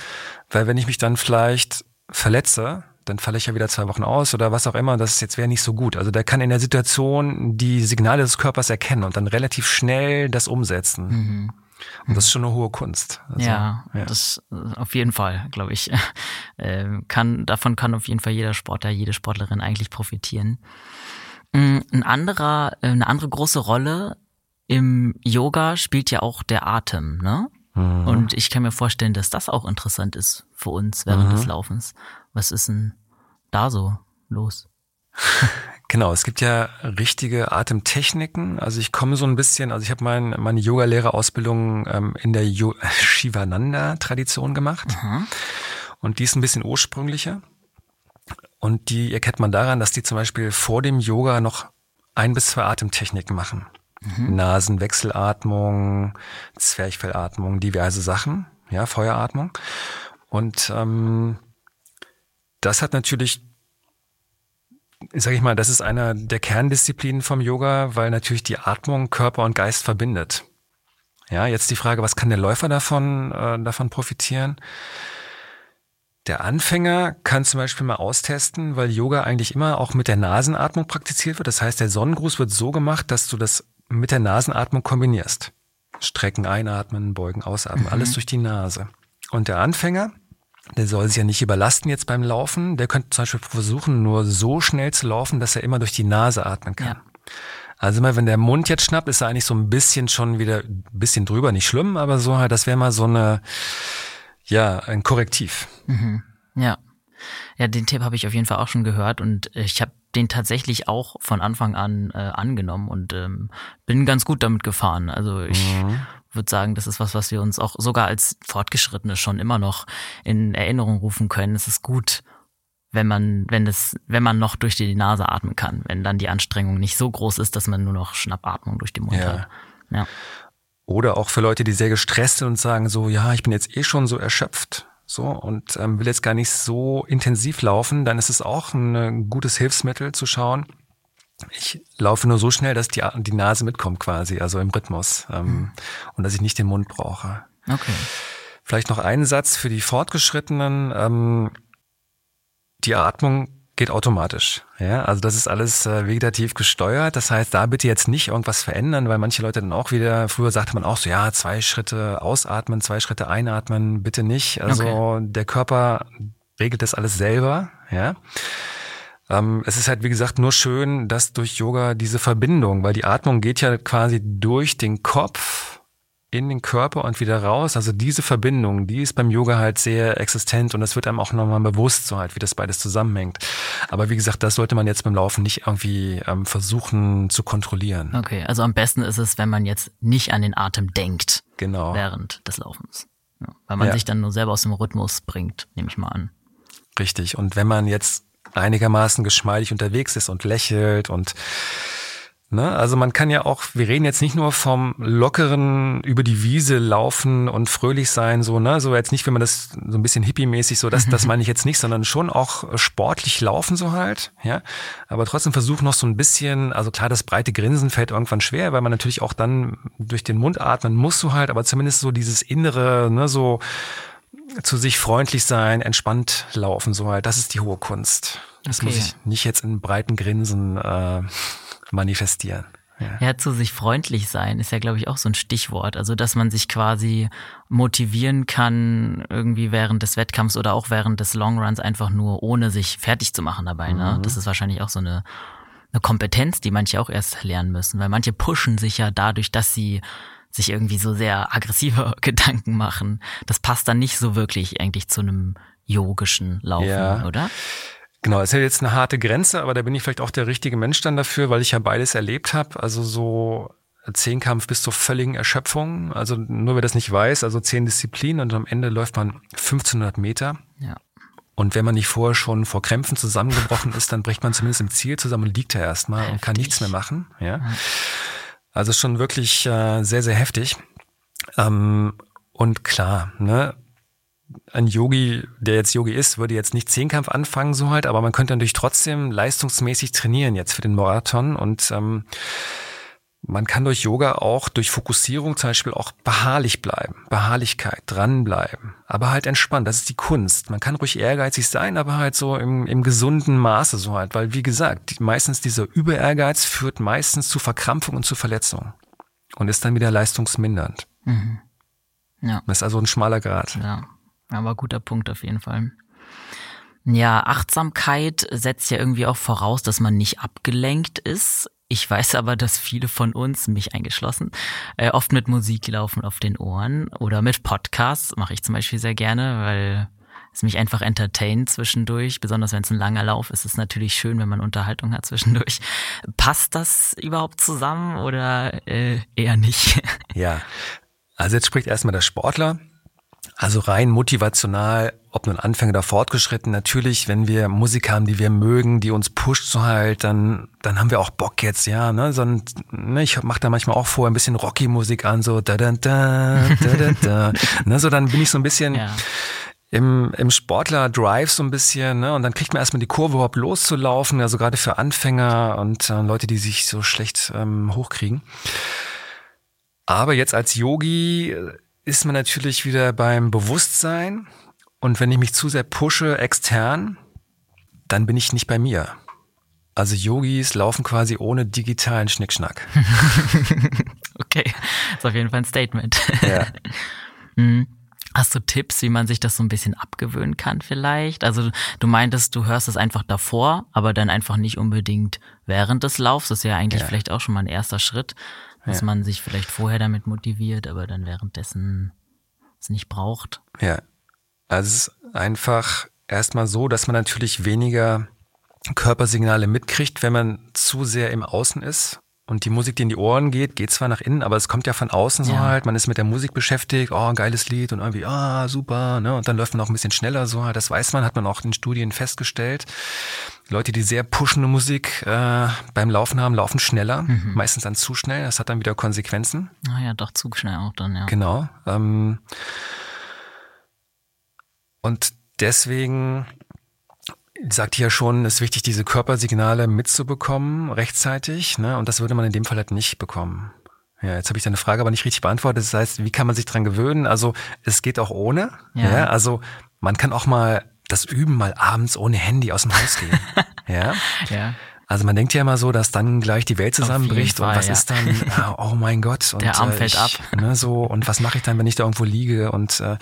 Speaker 1: weil wenn ich mich dann vielleicht verletze, dann falle ich ja wieder zwei Wochen aus oder was auch immer, das jetzt wäre nicht so gut. Also der kann in der Situation die Signale des Körpers erkennen und dann relativ schnell das umsetzen. Mhm. Und das ist schon eine hohe Kunst.
Speaker 2: Also, ja, ja, das auf jeden Fall, glaube ich. Ähm, kann, davon kann auf jeden Fall jeder Sportler, jede Sportlerin eigentlich profitieren. Mm, ein anderer, äh, eine andere große Rolle im Yoga spielt ja auch der Atem, ne? Mhm. Und ich kann mir vorstellen, dass das auch interessant ist für uns während mhm. des Laufens. Was ist denn da so los?
Speaker 1: Genau, es gibt ja richtige Atemtechniken. Also ich komme so ein bisschen, also ich habe mein, meine Yoga-Lehrerausbildung ähm, in der Shivananda-Tradition gemacht. Mhm. Und die ist ein bisschen ursprünglicher. Und die erkennt man daran, dass die zum Beispiel vor dem Yoga noch ein bis zwei Atemtechniken machen. Mhm. Nasenwechselatmung, Zwerchfellatmung, diverse Sachen, ja, Feueratmung. Und ähm, das hat natürlich sag ich mal, das ist einer der Kerndisziplinen vom Yoga, weil natürlich die Atmung Körper und Geist verbindet. Ja, jetzt die Frage, was kann der Läufer davon, äh, davon profitieren? Der Anfänger kann zum Beispiel mal austesten, weil Yoga eigentlich immer auch mit der Nasenatmung praktiziert wird. Das heißt, der Sonnengruß wird so gemacht, dass du das mit der Nasenatmung kombinierst. Strecken einatmen, beugen ausatmen, mhm. alles durch die Nase. Und der Anfänger, der soll sich ja nicht überlasten jetzt beim Laufen. Der könnte zum Beispiel versuchen, nur so schnell zu laufen, dass er immer durch die Nase atmen kann. Ja. Also immer, wenn der Mund jetzt schnappt, ist er eigentlich so ein bisschen schon wieder ein bisschen drüber, nicht schlimm, aber so halt, das wäre mal so eine, ja, ein Korrektiv.
Speaker 2: Mhm. Ja. Ja, den Tipp habe ich auf jeden Fall auch schon gehört und ich habe den tatsächlich auch von Anfang an äh, angenommen und ähm, bin ganz gut damit gefahren. Also ich mhm. Würde sagen, das ist was, was wir uns auch sogar als Fortgeschrittene schon immer noch in Erinnerung rufen können. Es ist gut, wenn man, wenn es, wenn man noch durch die Nase atmen kann, wenn dann die Anstrengung nicht so groß ist, dass man nur noch Schnappatmung durch den Mund ja. hat. Ja.
Speaker 1: Oder auch für Leute, die sehr gestresst sind und sagen so, ja, ich bin jetzt eh schon so erschöpft, so und ähm, will jetzt gar nicht so intensiv laufen, dann ist es auch ein, ein gutes Hilfsmittel zu schauen. Ich laufe nur so schnell, dass die, die Nase mitkommt quasi, also im Rhythmus ähm, mhm. und dass ich nicht den Mund brauche.
Speaker 2: Okay.
Speaker 1: Vielleicht noch einen Satz für die Fortgeschrittenen. Ähm, die Atmung geht automatisch. Ja, also das ist alles äh, vegetativ gesteuert. Das heißt, da bitte jetzt nicht irgendwas verändern, weil manche Leute dann auch wieder, früher sagte man auch so, ja, zwei Schritte ausatmen, zwei Schritte einatmen, bitte nicht. Also okay. der Körper regelt das alles selber. Ja. Ähm, es ist halt, wie gesagt, nur schön, dass durch Yoga diese Verbindung, weil die Atmung geht ja quasi durch den Kopf in den Körper und wieder raus. Also diese Verbindung, die ist beim Yoga halt sehr existent und das wird einem auch nochmal bewusst, so halt, wie das beides zusammenhängt. Aber wie gesagt, das sollte man jetzt beim Laufen nicht irgendwie ähm, versuchen zu kontrollieren.
Speaker 2: Okay, also am besten ist es, wenn man jetzt nicht an den Atem denkt.
Speaker 1: Genau.
Speaker 2: Während des Laufens. Ja, weil man ja. sich dann nur selber aus dem Rhythmus bringt, nehme ich mal an.
Speaker 1: Richtig. Und wenn man jetzt einigermaßen geschmeidig unterwegs ist und lächelt und Ne? Also man kann ja auch, wir reden jetzt nicht nur vom lockeren über die Wiese laufen und fröhlich sein, so, ne, so jetzt nicht, wenn man das so ein bisschen hippie-mäßig, so, das, das meine ich jetzt nicht, sondern schon auch sportlich laufen so halt, ja. Aber trotzdem versuch noch so ein bisschen, also klar, das breite Grinsen fällt irgendwann schwer, weil man natürlich auch dann durch den Mund atmen muss so halt, aber zumindest so dieses innere, ne, so zu sich freundlich sein, entspannt laufen so halt, das ist die hohe Kunst. Das okay. muss ich nicht jetzt in breiten Grinsen äh, manifestieren.
Speaker 2: Ja. ja, zu sich freundlich sein ist ja, glaube ich, auch so ein Stichwort. Also, dass man sich quasi motivieren kann, irgendwie während des Wettkampfs oder auch während des Longruns einfach nur ohne sich fertig zu machen dabei. Ne? Mhm. Das ist wahrscheinlich auch so eine, eine Kompetenz, die manche auch erst lernen müssen, weil manche pushen sich ja dadurch, dass sie sich irgendwie so sehr aggressive Gedanken machen. Das passt dann nicht so wirklich eigentlich zu einem yogischen Laufen, ja. oder?
Speaker 1: Genau, ist ja jetzt eine harte Grenze, aber da bin ich vielleicht auch der richtige Mensch dann dafür, weil ich ja beides erlebt habe. Also so Zehnkampf bis zur völligen Erschöpfung. Also nur wer das nicht weiß, also zehn Disziplinen und am Ende läuft man 1500 Meter.
Speaker 2: Ja.
Speaker 1: Und wenn man nicht vorher schon vor Krämpfen zusammengebrochen ist, dann bricht man zumindest im Ziel zusammen und liegt da erstmal und kann nichts mehr machen. Ja. Also schon wirklich äh, sehr, sehr heftig. Ähm, und klar, ne, ein Yogi, der jetzt Yogi ist, würde jetzt nicht Zehnkampf anfangen, so halt, aber man könnte natürlich trotzdem leistungsmäßig trainieren jetzt für den Marathon und ähm, man kann durch Yoga auch durch Fokussierung zum Beispiel auch beharrlich bleiben, Beharrlichkeit, dranbleiben, aber halt entspannt. Das ist die Kunst. Man kann ruhig ehrgeizig sein, aber halt so im, im gesunden Maße so halt, weil wie gesagt, meistens dieser Überehrgeiz führt meistens zu Verkrampfung und zu Verletzung und ist dann wieder leistungsmindernd. Mhm. Ja. Das ist also ein schmaler Grad.
Speaker 2: Ja. Aber guter Punkt auf jeden Fall. Ja, Achtsamkeit setzt ja irgendwie auch voraus, dass man nicht abgelenkt ist. Ich weiß aber, dass viele von uns, mich eingeschlossen, äh, oft mit Musik laufen auf den Ohren oder mit Podcasts, mache ich zum Beispiel sehr gerne, weil es mich einfach entertaint zwischendurch. Besonders wenn es ein langer Lauf ist, ist es natürlich schön, wenn man Unterhaltung hat zwischendurch. Passt das überhaupt zusammen oder äh, eher nicht?
Speaker 1: Ja, also jetzt spricht erstmal der Sportler. Also rein motivational, ob nun Anfänger oder Fortgeschritten, natürlich, wenn wir Musik haben, die wir mögen, die uns pusht so halt, dann, dann haben wir auch Bock jetzt, ja, ne, so ein, ne ich mache da manchmal auch vor ein bisschen Rocky-Musik an, so da da da da da da, ne, so dann bin ich so ein bisschen ja. im, im Sportler-Drive so ein bisschen, ne, und dann kriegt man erstmal die Kurve überhaupt loszulaufen, also gerade für Anfänger und äh, Leute, die sich so schlecht ähm, hochkriegen. Aber jetzt als Yogi ist man natürlich wieder beim Bewusstsein. Und wenn ich mich zu sehr pushe extern, dann bin ich nicht bei mir. Also Yogis laufen quasi ohne digitalen Schnickschnack.
Speaker 2: okay, ist auf jeden Fall ein Statement. Ja. Hm. Hast du Tipps, wie man sich das so ein bisschen abgewöhnen kann vielleicht? Also du meintest, du hörst es einfach davor, aber dann einfach nicht unbedingt während des Laufs. Das ist ja eigentlich ja. vielleicht auch schon mal ein erster Schritt dass ja. man sich vielleicht vorher damit motiviert, aber dann währenddessen es nicht braucht.
Speaker 1: Ja. Also es ist einfach erstmal so, dass man natürlich weniger Körpersignale mitkriegt, wenn man zu sehr im Außen ist. Und die Musik, die in die Ohren geht, geht zwar nach innen, aber es kommt ja von außen so
Speaker 2: Ja.
Speaker 1: halt. Man ist mit der Musik beschäftigt, oh, geiles Lied und irgendwie, ah, super, ne? Und dann läuft man auch ein bisschen schneller so halt. Das weiß man, hat man auch in Studien festgestellt. Leute, die sehr pushende Musik äh, beim Laufen haben, laufen schneller, meistens dann zu schnell. Das hat dann wieder Konsequenzen.
Speaker 2: Naja, doch zu schnell auch dann, ja.
Speaker 1: Genau. Ähm, und deswegen sagte ja schon, ist wichtig, diese Körpersignale mitzubekommen rechtzeitig. Ne? Und das würde man in dem Fall halt nicht bekommen. Ja, jetzt habe ich deine Frage aber nicht richtig beantwortet. Das heißt, wie kann man sich dran gewöhnen? Also es geht auch ohne.
Speaker 2: Ja.
Speaker 1: Ja. also man kann auch mal das üben, mal abends ohne Handy aus dem Haus gehen. ja.
Speaker 2: Ja.
Speaker 1: Also man denkt ja immer so, dass dann gleich die Welt zusammenbricht
Speaker 2: Fall,
Speaker 1: und was
Speaker 2: ja.
Speaker 1: ist dann, ah, oh mein Gott. Und,
Speaker 2: Der Arm
Speaker 1: äh,
Speaker 2: fällt
Speaker 1: ich,
Speaker 2: ab.
Speaker 1: Ne, so, und was mache ich dann, wenn ich da irgendwo liege? Und äh,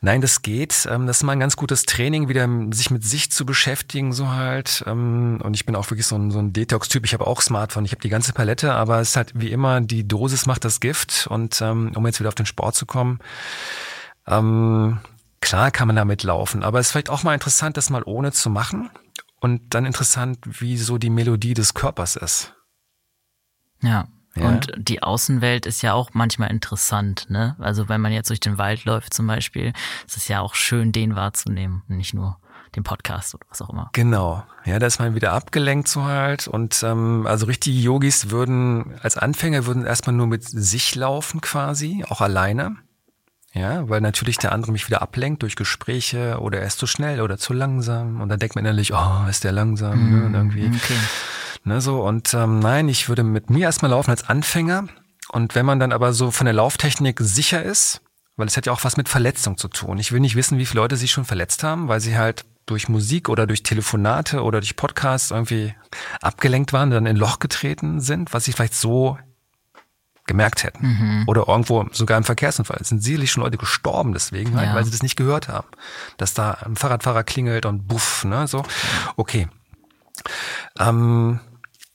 Speaker 1: nein, das geht. Ähm, das ist mal ein ganz gutes Training, wieder sich mit sich zu beschäftigen, so halt. Ähm, und ich bin auch wirklich so ein, so ein Detox-Typ. Ich habe auch Smartphone, ich habe die ganze Palette, aber es ist halt wie immer, die Dosis macht das Gift. Und ähm, um jetzt wieder auf den Sport zu kommen, ähm, klar kann man damit laufen, aber es ist vielleicht auch mal interessant, das mal ohne zu machen. Und dann interessant, wie so die Melodie des Körpers ist.
Speaker 2: Ja.
Speaker 1: Ja.
Speaker 2: Und die Außenwelt ist ja auch manchmal interessant, ne? Also wenn man jetzt durch den Wald läuft zum Beispiel, ist es ja auch schön, den wahrzunehmen, und nicht nur den Podcast oder was auch immer.
Speaker 1: Genau. Ja, da ist man wieder abgelenkt so halt. Und ähm, also richtige Yogis würden als Anfänger würden erstmal nur mit sich laufen quasi, auch alleine. Ja, weil natürlich der andere mich wieder ablenkt durch Gespräche oder er ist zu schnell oder zu langsam. Und dann denkt man innerlich, oh, ist der langsam, ne? Und irgendwie.
Speaker 2: Okay.
Speaker 1: Ne, so, und ähm, nein, ich würde mit mir erstmal laufen als Anfänger. Und wenn man dann aber so von der Lauftechnik sicher ist, weil es hat ja auch was mit Verletzung zu tun. Ich will nicht wissen, wie viele Leute sich schon verletzt haben, weil sie halt durch Musik oder durch Telefonate oder durch Podcasts irgendwie abgelenkt waren, dann in ein Loch getreten sind, was sie vielleicht so gemerkt hätten. Oder irgendwo sogar im Verkehrsunfall. Es sind sicherlich schon Leute gestorben deswegen,
Speaker 2: Ja.
Speaker 1: weil sie das nicht gehört haben. Dass da ein Fahrradfahrer klingelt und buff, ne, so. Okay. Ähm,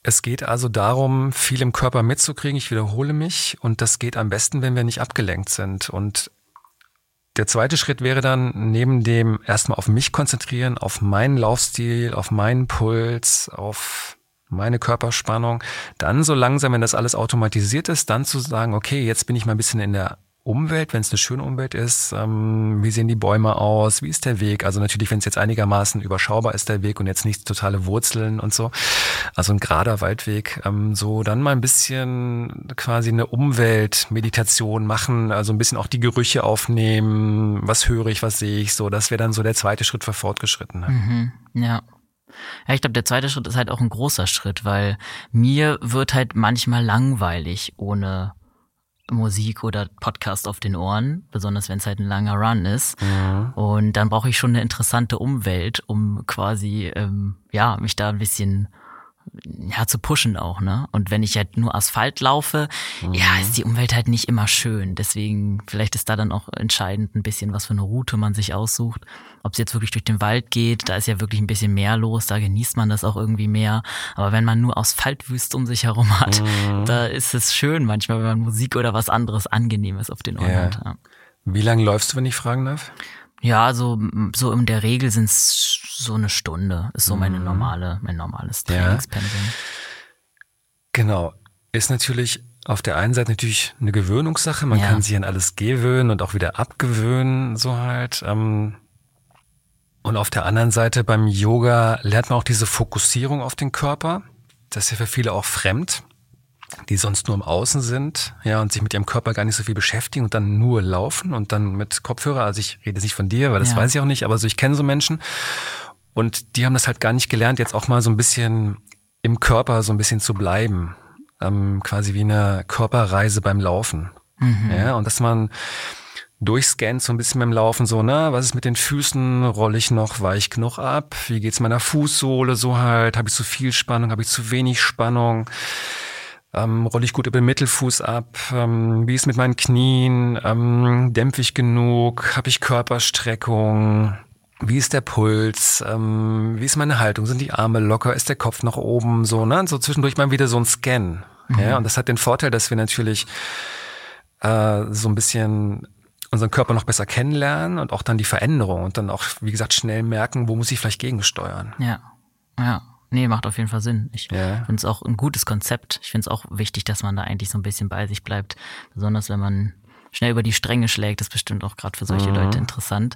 Speaker 1: es geht also darum, viel im Körper mitzukriegen. Ich wiederhole mich. Und das geht am besten, wenn wir nicht abgelenkt sind. Und der zweite Schritt wäre dann, neben dem erstmal auf mich konzentrieren, auf meinen Laufstil, auf meinen Puls, auf meine Körperspannung, dann so langsam, wenn das alles automatisiert ist, dann zu sagen, okay, jetzt bin ich mal ein bisschen in der Umwelt, wenn es eine schöne Umwelt ist, ähm, wie sehen die Bäume aus, wie ist der Weg? Also natürlich, wenn es jetzt einigermaßen überschaubar ist, der Weg und jetzt nicht totale Wurzeln und so, also ein gerader Waldweg, ähm, so dann mal ein bisschen quasi eine Umweltmeditation machen, also ein bisschen auch die Gerüche aufnehmen, was höre ich, was sehe ich, so, das wäre dann so der zweite Schritt für Fortgeschrittene.
Speaker 2: Mhm, ja. Ja, ich glaube, der zweite Schritt ist halt auch ein großer Schritt, weil mir wird halt manchmal langweilig ohne Musik oder Podcast auf den Ohren, besonders wenn es halt ein langer Run ist. Und dann brauche ich schon eine interessante Umwelt, um quasi ähm, ja mich da ein bisschen ja zu pushen auch, ne? Und wenn ich halt nur Asphalt laufe, ja, ist die Umwelt halt nicht immer schön. Deswegen vielleicht ist da dann auch entscheidend ein bisschen, was für eine Route man sich aussucht. Ob es jetzt wirklich durch den Wald geht, da ist ja wirklich ein bisschen mehr los, da genießt man das auch irgendwie mehr. Aber wenn man nur Asphaltwüste um sich herum hat, da ist es schön manchmal, wenn man Musik oder was anderes Angenehmes auf den Ohren
Speaker 1: Ja.
Speaker 2: hat. Ja.
Speaker 1: Wie lange läufst du, wenn ich fragen darf?
Speaker 2: Ja, so, so in der Regel sind es so eine Stunde, ist so meine normale, mein normales
Speaker 1: Ja.
Speaker 2: Trainingspensum.
Speaker 1: Genau. Ist natürlich auf der einen Seite natürlich eine Gewöhnungssache. Man
Speaker 2: Ja.
Speaker 1: kann sich an alles gewöhnen und auch wieder abgewöhnen, so halt. Ähm, Und auf der anderen Seite beim Yoga lernt man auch diese Fokussierung auf den Körper. Das ist ja für viele auch fremd, die sonst nur im Außen sind, ja, und sich mit ihrem Körper gar nicht so viel beschäftigen und dann nur laufen und dann mit Kopfhörer. Also ich rede jetzt nicht von dir, weil das
Speaker 2: Ja.
Speaker 1: weiß ich auch nicht, aber so ich kenne so Menschen. Und die haben das halt gar nicht gelernt, jetzt auch mal so ein bisschen im Körper so ein bisschen zu bleiben. Ähm, quasi wie eine Körperreise beim Laufen. Ja, und dass man durchscannt so ein bisschen beim Laufen, so, ne, was ist mit den Füßen, rolle ich noch weich genug ab, wie geht's meiner Fußsohle so halt, habe ich zu viel Spannung, habe ich zu wenig Spannung, ähm, rolle ich gut über den Mittelfuß ab, ähm, wie ist mit meinen Knien, ähm, dämpfe ich genug, habe ich Körperstreckung, wie ist der Puls, ähm, wie ist meine Haltung, sind die Arme locker, ist der Kopf nach oben, so, ne, so zwischendurch mal wieder so ein Scan, ja, und das hat den Vorteil, dass wir natürlich äh, so ein bisschen unseren Körper noch besser kennenlernen und auch dann die Veränderung und dann auch, wie gesagt, schnell merken, wo muss ich vielleicht gegensteuern.
Speaker 2: Ja, ja. Nee, macht auf jeden Fall Sinn. Ich
Speaker 1: Ja.
Speaker 2: finde es auch ein gutes Konzept. Ich finde es auch wichtig, dass man da eigentlich so ein bisschen bei sich bleibt. Besonders wenn man schnell über die Stränge schlägt, das ist bestimmt auch gerade für solche Leute interessant.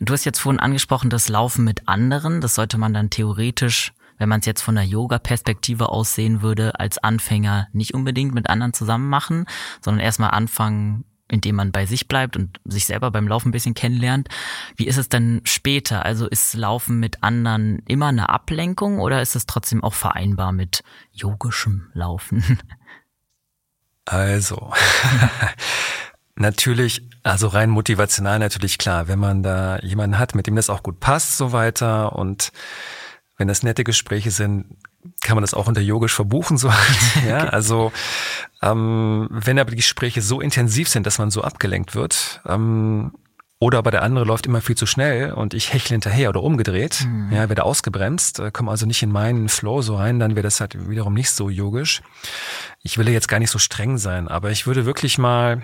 Speaker 2: Du hast jetzt vorhin angesprochen, das Laufen mit anderen. Das sollte man dann theoretisch, wenn man es jetzt von der Yoga-Perspektive aus sehen würde, als Anfänger nicht unbedingt mit anderen zusammen machen, sondern erstmal anfangen, indem man bei sich bleibt und sich selber beim Laufen ein bisschen kennenlernt. Wie ist es denn später? Also ist Laufen mit anderen immer eine Ablenkung oder ist es trotzdem auch vereinbar mit yogischem Laufen?
Speaker 1: Also, natürlich, also rein motivational natürlich klar, wenn man da jemanden hat, mit dem das auch gut passt, so weiter und wenn das nette Gespräche sind, kann man das auch unter yogisch verbuchen, so halt, ja. Also ähm, wenn aber die Gespräche so intensiv sind, dass man so abgelenkt wird, ähm, oder aber der andere läuft immer viel zu schnell und ich hechle hinterher oder umgedreht, ja, werde ausgebremst, äh, komme also nicht in meinen Flow so rein, dann wäre das halt wiederum nicht so yogisch. Ich will ja jetzt gar nicht so streng sein, aber ich würde wirklich mal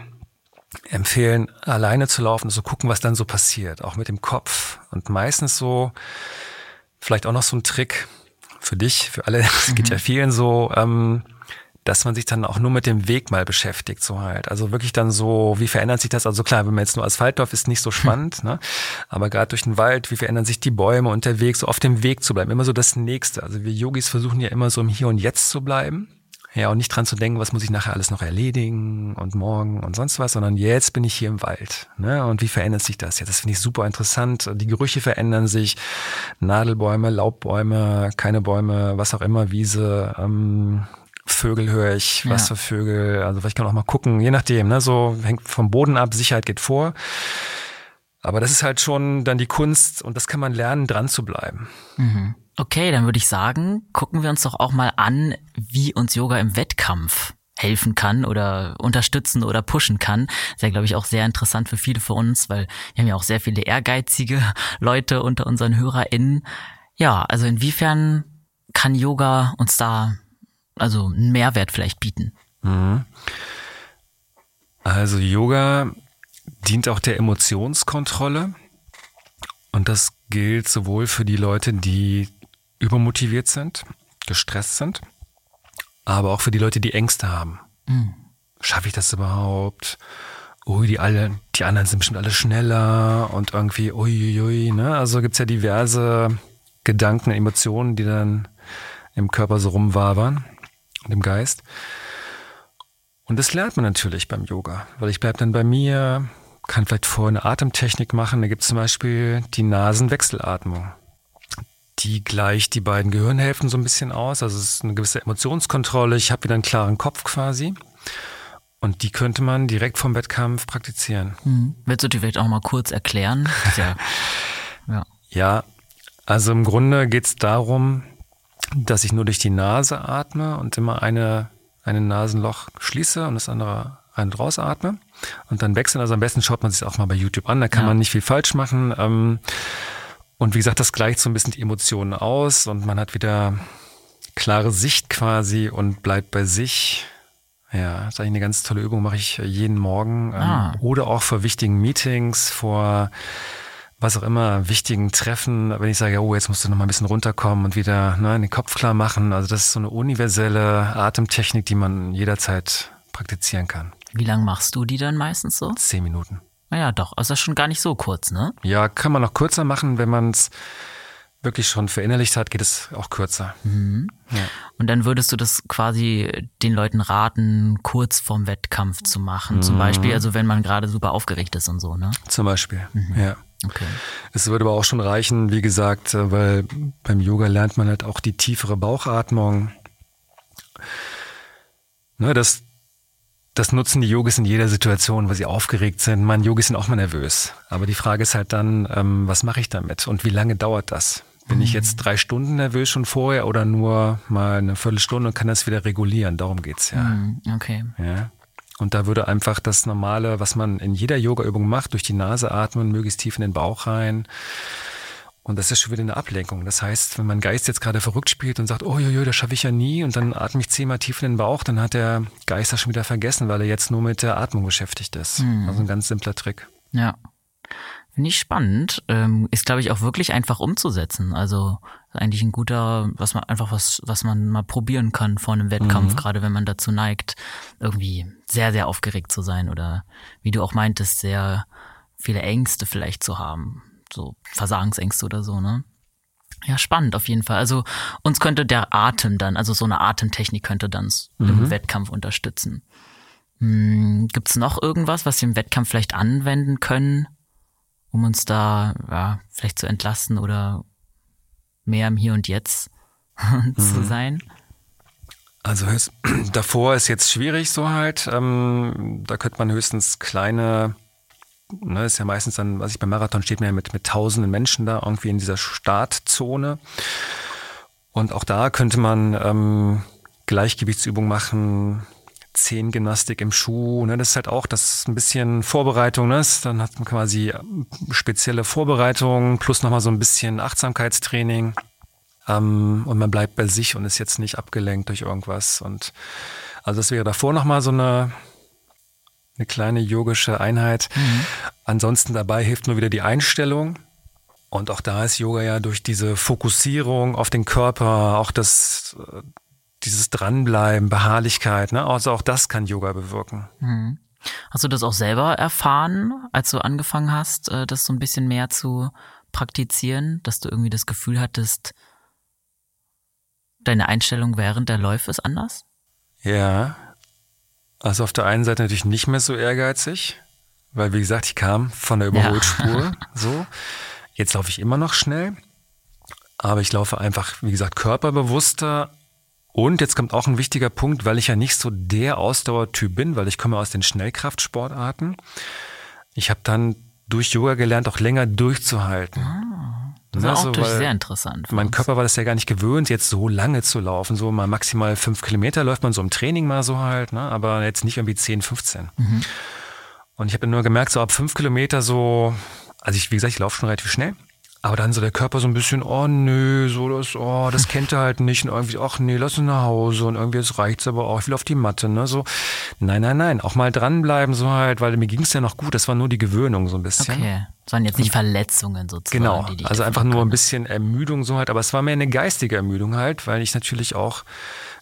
Speaker 1: empfehlen, alleine zu laufen, so gucken, was dann so passiert, auch mit dem Kopf. Und meistens so, vielleicht auch noch so ein Trick für dich, für alle, es geht ja vielen so, ähm, dass man sich dann auch nur mit dem Weg mal beschäftigt, so halt. Also wirklich dann so, wie verändert sich das? Also klar, wenn man jetzt nur Asphalt läuft, ist nicht so spannend, ne? Aber gerade durch den Wald, wie verändern sich die Bäume und der Weg, so auf dem Weg zu bleiben, immer so das Nächste. Also wir Yogis versuchen ja immer so im Hier und Jetzt zu bleiben. Ja, und nicht dran zu denken, was muss ich nachher alles noch erledigen und morgen und sonst was, sondern jetzt bin ich hier im Wald. Ne? Und wie verändert sich das jetzt? Das finde ich super interessant. Die Gerüche verändern sich. Nadelbäume, Laubbäume, keine Bäume, was auch immer, Wiese, ähm, Vögel höre ich, was
Speaker 2: Ja.
Speaker 1: für Vögel. Also vielleicht kann man auch mal gucken, je nachdem, ne? So hängt vom Boden ab, Sicherheit geht vor. Aber das ist halt schon dann die Kunst und das kann man lernen, dran zu bleiben.
Speaker 2: Okay, dann würde ich sagen, gucken wir uns doch auch mal an, wie uns Yoga im Wettkampf helfen kann oder unterstützen oder pushen kann. Ist ja, glaube ich, auch sehr interessant für viele von uns, weil wir haben ja auch sehr viele ehrgeizige Leute unter unseren HörerInnen. Ja, also inwiefern kann Yoga uns da also einen Mehrwert vielleicht bieten?
Speaker 1: Also Yoga dient auch der Emotionskontrolle und das gilt sowohl für die Leute, die übermotiviert sind, gestresst sind, aber auch für die Leute, die Ängste haben. Schaffe ich das überhaupt? Ui, die alle, die anderen sind bestimmt alle schneller und irgendwie, uiuiui, ne? Also gibt's ja diverse Gedanken, Emotionen, die dann im Körper so rumwabern und im Geist. Und das lernt man natürlich beim Yoga, weil ich bleib dann bei mir, kann vielleicht vorher eine Atemtechnik machen. Da gibt's zum Beispiel die Nasenwechselatmung. Die gleicht die beiden Gehirnhälften so ein bisschen aus. Also es ist eine gewisse Emotionskontrolle. Ich habe wieder einen klaren Kopf quasi. Und die könnte man direkt vom Wettkampf praktizieren.
Speaker 2: Hm. Willst du dir vielleicht auch mal kurz erklären? Ja, ja.
Speaker 1: Ja, also im Grunde geht's darum, dass ich nur durch die Nase atme und immer eine, ein Nasenloch schließe und das andere rein und raus atme. Und dann wechseln. Also am besten schaut man sich auch mal bei YouTube an. Da kann
Speaker 2: Ja.
Speaker 1: man nicht viel falsch machen. Ähm, Und wie gesagt, das gleicht so ein bisschen die Emotionen aus und man hat wieder klare Sicht quasi und bleibt bei sich. Ja, das ist eigentlich eine ganz tolle Übung, mache ich jeden Morgen. ähm,
Speaker 2: Ah.
Speaker 1: Oder auch vor wichtigen Meetings, vor was auch immer, wichtigen Treffen, wenn ich sage, oh, jetzt musst du noch mal ein bisschen runterkommen und wieder ne, den Kopf klar machen. Also das ist so eine universelle Atemtechnik, die man jederzeit praktizieren kann.
Speaker 2: Wie lang machst du die dann meistens so?
Speaker 1: Zehn Minuten.
Speaker 2: Naja, doch. Also schon gar nicht so kurz, ne?
Speaker 1: Ja, kann man noch kürzer machen, wenn man es wirklich schon verinnerlicht hat, geht es auch kürzer. Ja.
Speaker 2: Und dann würdest du das quasi den Leuten raten, kurz vorm Wettkampf zu machen. Zum Beispiel, also wenn man gerade super aufgeregt ist und so, ne?
Speaker 1: Zum Beispiel. Ja.
Speaker 2: Okay.
Speaker 1: Es würde aber auch schon reichen, wie gesagt, äh, weil beim Yoga lernt man halt auch die tiefere Bauchatmung. Ne, das, das nutzen die Yogis in jeder Situation, weil sie aufgeregt sind. Man, Yogis sind auch mal nervös. Aber die Frage ist halt dann, ähm, was mache ich damit und wie lange dauert das? Bin ich jetzt drei Stunden nervös schon vorher oder nur mal eine Viertelstunde und kann das wieder regulieren? Darum geht's ja.
Speaker 2: Hm, Okay.
Speaker 1: Ja. Und da würde einfach das Normale, was man in jeder Yoga-Übung macht, durch die Nase atmen, möglichst tief in den Bauch rein. Und das ist schon wieder eine Ablenkung. Das heißt, wenn mein Geist jetzt gerade verrückt spielt und sagt, oh jojo, das schaffe ich ja nie, und dann atme ich zehnmal tief in den Bauch, dann hat der Geist das schon wieder vergessen, weil er jetzt nur mit der Atmung beschäftigt ist. Also ein ganz simpler Trick.
Speaker 2: Ja. Finde ich spannend. Ähm, ist, glaube ich, auch wirklich einfach umzusetzen. Also eigentlich ein guter, was man einfach was, was man mal probieren kann vor einem Wettkampf, mhm. gerade wenn man dazu neigt, irgendwie sehr, sehr aufgeregt zu sein oder wie du auch meintest, sehr viele Ängste vielleicht zu haben. So Versagensängste oder so, ne? Ja, spannend auf jeden Fall. Also uns könnte der Atem dann, also so eine Atemtechnik könnte dann mhm. im Wettkampf unterstützen. Hm, Gibt es noch irgendwas, was wir im Wettkampf vielleicht anwenden können, um uns da ja, vielleicht zu entlasten oder mehr im Hier und Jetzt zu mhm. sein?
Speaker 1: Also davor ist jetzt schwierig so halt. Ähm, da könnte man höchstens kleine, ne, ist ja meistens dann, was ich beim Marathon steht man ja mit, mit tausenden Menschen da irgendwie in dieser Startzone. Und auch da könnte man ähm, Gleichgewichtsübungen machen, Zehengymnastik im Schuh. Ne? Das ist halt auch, das ist ein bisschen Vorbereitung. Ne? Dann hat man quasi äh, spezielle Vorbereitung plus nochmal so ein bisschen Achtsamkeitstraining. Ähm, und man bleibt bei sich und ist jetzt nicht abgelenkt durch irgendwas. Und also das wäre davor nochmal so eine, eine kleine yogische Einheit. Mhm. Ansonsten dabei hilft nur wieder die Einstellung. Und auch da ist Yoga ja durch diese Fokussierung auf den Körper, auch das äh, dieses Dranbleiben, Beharrlichkeit, ne? Also auch das kann Yoga bewirken.
Speaker 2: Mhm. Hast du das auch selber erfahren, als du angefangen hast, äh, das so ein bisschen mehr zu praktizieren, dass du irgendwie das Gefühl hattest, deine Einstellung während der Läufe ist anders?
Speaker 1: Ja. Also auf der einen Seite natürlich nicht mehr so ehrgeizig, weil wie gesagt, ich kam von der Überholspur ja. so. Jetzt laufe ich immer noch schnell, aber ich laufe einfach, wie gesagt, körperbewusster, und jetzt kommt auch ein wichtiger Punkt, weil ich ja nicht so der Ausdauertyp bin, weil ich komme aus den Schnellkraftsportarten. Ich habe dann durch Yoga gelernt, auch länger durchzuhalten. Ah,
Speaker 2: das ist also, auch sehr interessant.
Speaker 1: Mein Körper war das ja gar nicht gewöhnt, jetzt so lange zu laufen. So mal maximal fünf Kilometer läuft man so im Training mal so halt, ne? aber jetzt nicht irgendwie 10, 15. Mhm. Und ich habe nur gemerkt, so ab fünf Kilometer so, also ich, wie gesagt, ich laufe schon relativ schnell. Aber dann so der Körper so ein bisschen, oh nö, so das, oh, das kennt er halt nicht. Und irgendwie, ach nee, lass uns nach Hause. Und irgendwie, es reicht's aber auch, ich will auf die Matte, ne? So, nein, nein, nein, auch mal dranbleiben, so halt, weil mir ging's ja noch gut. Das war nur die Gewöhnung so ein bisschen.
Speaker 2: Okay. Waren jetzt nicht Verletzungen sozusagen.
Speaker 1: Genau. Die also einfach nur ein bisschen Ermüdung so halt. Aber es war mehr eine geistige Ermüdung halt, weil ich natürlich auch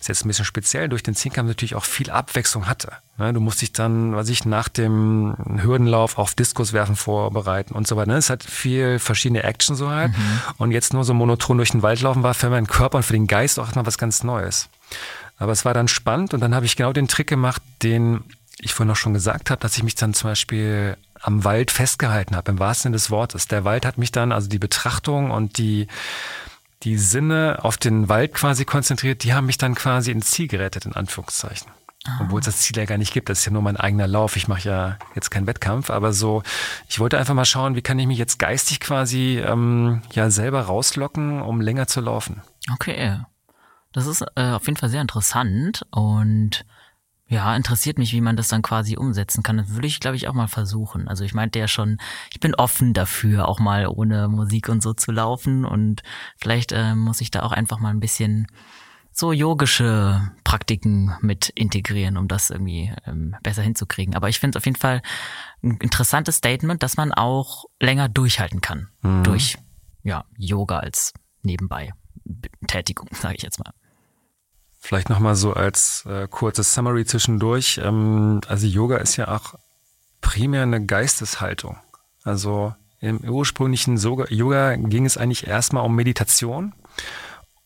Speaker 1: ist jetzt ein bisschen speziell, durch den Zehnkampf natürlich auch viel Abwechslung hatte. Du musst dich dann, was ich, nach dem Hürdenlauf auf Diskuswerfen vorbereiten und so weiter. Ne, es hat viel verschiedene Action so halt. Mhm. Und jetzt nur so monoton durch den Wald laufen war für meinen Körper und für den Geist auch erstmal was ganz Neues. Aber es war dann spannend und dann habe ich genau den Trick gemacht, den ich vorhin noch schon gesagt habe, dass ich mich dann zum Beispiel am Wald festgehalten habe, im wahrsten Sinne des Wortes. Der Wald hat mich dann, also die Betrachtung und die die Sinne auf den Wald quasi konzentriert, die haben mich dann quasi ins Ziel gerettet, in Anführungszeichen. Ah. Obwohl es das Ziel ja gar nicht gibt. Das ist ja nur mein eigener Lauf. Ich mache ja jetzt keinen Wettkampf, aber so, ich wollte einfach mal schauen, wie kann ich mich jetzt geistig quasi ähm, ja selber rauslocken, um länger zu laufen.
Speaker 2: Okay. Das ist äh, auf jeden Fall sehr interessant und ja, interessiert mich, wie man das dann quasi umsetzen kann. Das würde ich, glaube ich, auch mal versuchen. Also ich meinte ja schon, ich bin offen dafür, auch mal ohne Musik und so zu laufen. Und vielleicht äh, muss ich da auch einfach mal ein bisschen so yogische Praktiken mit integrieren, um das irgendwie ähm, besser hinzukriegen. Aber ich finde es auf jeden Fall ein interessantes Statement, dass man auch länger durchhalten kann mhm. durch ja, Yoga als nebenbei Tätigung, sage ich jetzt mal.
Speaker 1: Vielleicht nochmal so als äh, kurzes Summary zwischendurch. Ähm, also Yoga ist ja auch primär eine Geisteshaltung. Also im ursprünglichen Yoga ging es eigentlich erstmal um Meditation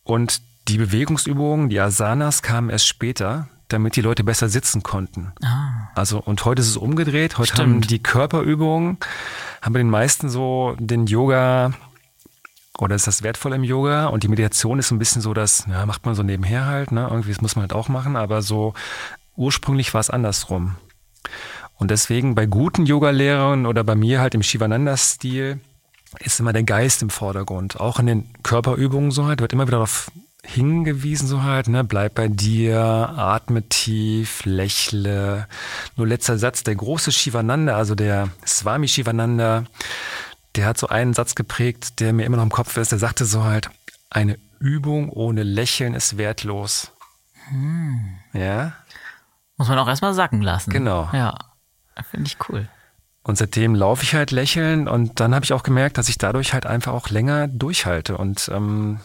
Speaker 1: und die Bewegungsübungen, die Asanas kamen erst später, damit die Leute besser sitzen konnten. Ah. Also und heute ist es umgedreht. Heute Stimmt. haben die Körperübungen, haben bei den meisten so den Yoga oder ist das wertvoll im Yoga? Und die Meditation ist so ein bisschen so, dass, ja, macht man so nebenher halt, ne? Irgendwie, das muss man halt auch machen, aber so ursprünglich war es andersrum. Und deswegen bei guten Yogalehrern oder bei mir halt im Shivananda-Stil ist immer der Geist im Vordergrund. Auch in den Körperübungen so halt, wird immer wieder darauf hingewiesen so halt, ne, bleib bei dir, atme tief, lächle. Nur letzter Satz, der große Shivananda, also der Swami Shivananda, der hat so einen Satz geprägt, der mir immer noch im Kopf ist. Der sagte so halt, eine Übung ohne Lächeln ist wertlos. Hm. Ja.
Speaker 2: Muss man auch erstmal sacken lassen.
Speaker 1: Genau.
Speaker 2: Ja. Finde ich cool.
Speaker 1: Und seitdem laufe ich halt lächeln und dann habe ich auch gemerkt, dass ich dadurch halt einfach auch länger durchhalte. Und, ähm,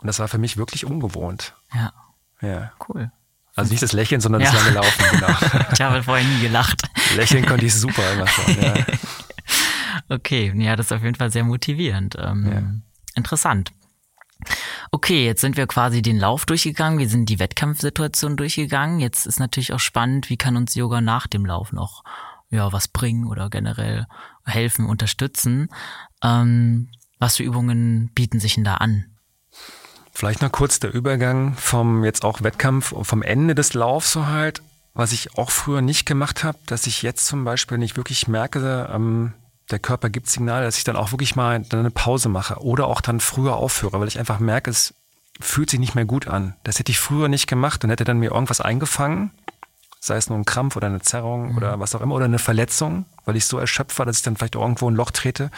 Speaker 1: und das war für mich wirklich ungewohnt.
Speaker 2: Ja.
Speaker 1: Ja.
Speaker 2: Cool.
Speaker 1: Also nicht das Lächeln, sondern
Speaker 2: Ja.
Speaker 1: das lange Laufen, genau.
Speaker 2: Ich habe vorher nie gelacht.
Speaker 1: Lächeln konnte ich super immer schon. Ja.
Speaker 2: Okay, ja, das ist auf jeden Fall sehr motivierend. Ähm, Interessant. Okay, jetzt sind wir quasi den Lauf durchgegangen, wir sind die Wettkampfsituation durchgegangen. Jetzt ist natürlich auch spannend, wie kann uns Yoga nach dem Lauf noch ja, was bringen oder generell helfen, unterstützen. Ähm, was für Übungen bieten sich denn da an?
Speaker 1: Vielleicht noch kurz der Übergang vom jetzt auch Wettkampf, vom Ende des Laufs so halt, was ich auch früher nicht gemacht habe, dass ich jetzt zum Beispiel nicht wirklich merke, ähm, der Körper gibt Signale, dass ich dann auch wirklich mal dann eine Pause mache oder auch dann früher aufhöre, weil ich einfach merke, es fühlt sich nicht mehr gut an. Das hätte ich früher nicht gemacht und hätte dann mir irgendwas eingefangen, sei es nur ein Krampf oder eine Zerrung oder was auch immer oder eine Verletzung, weil ich so erschöpft war, dass ich dann vielleicht irgendwo ein Loch trete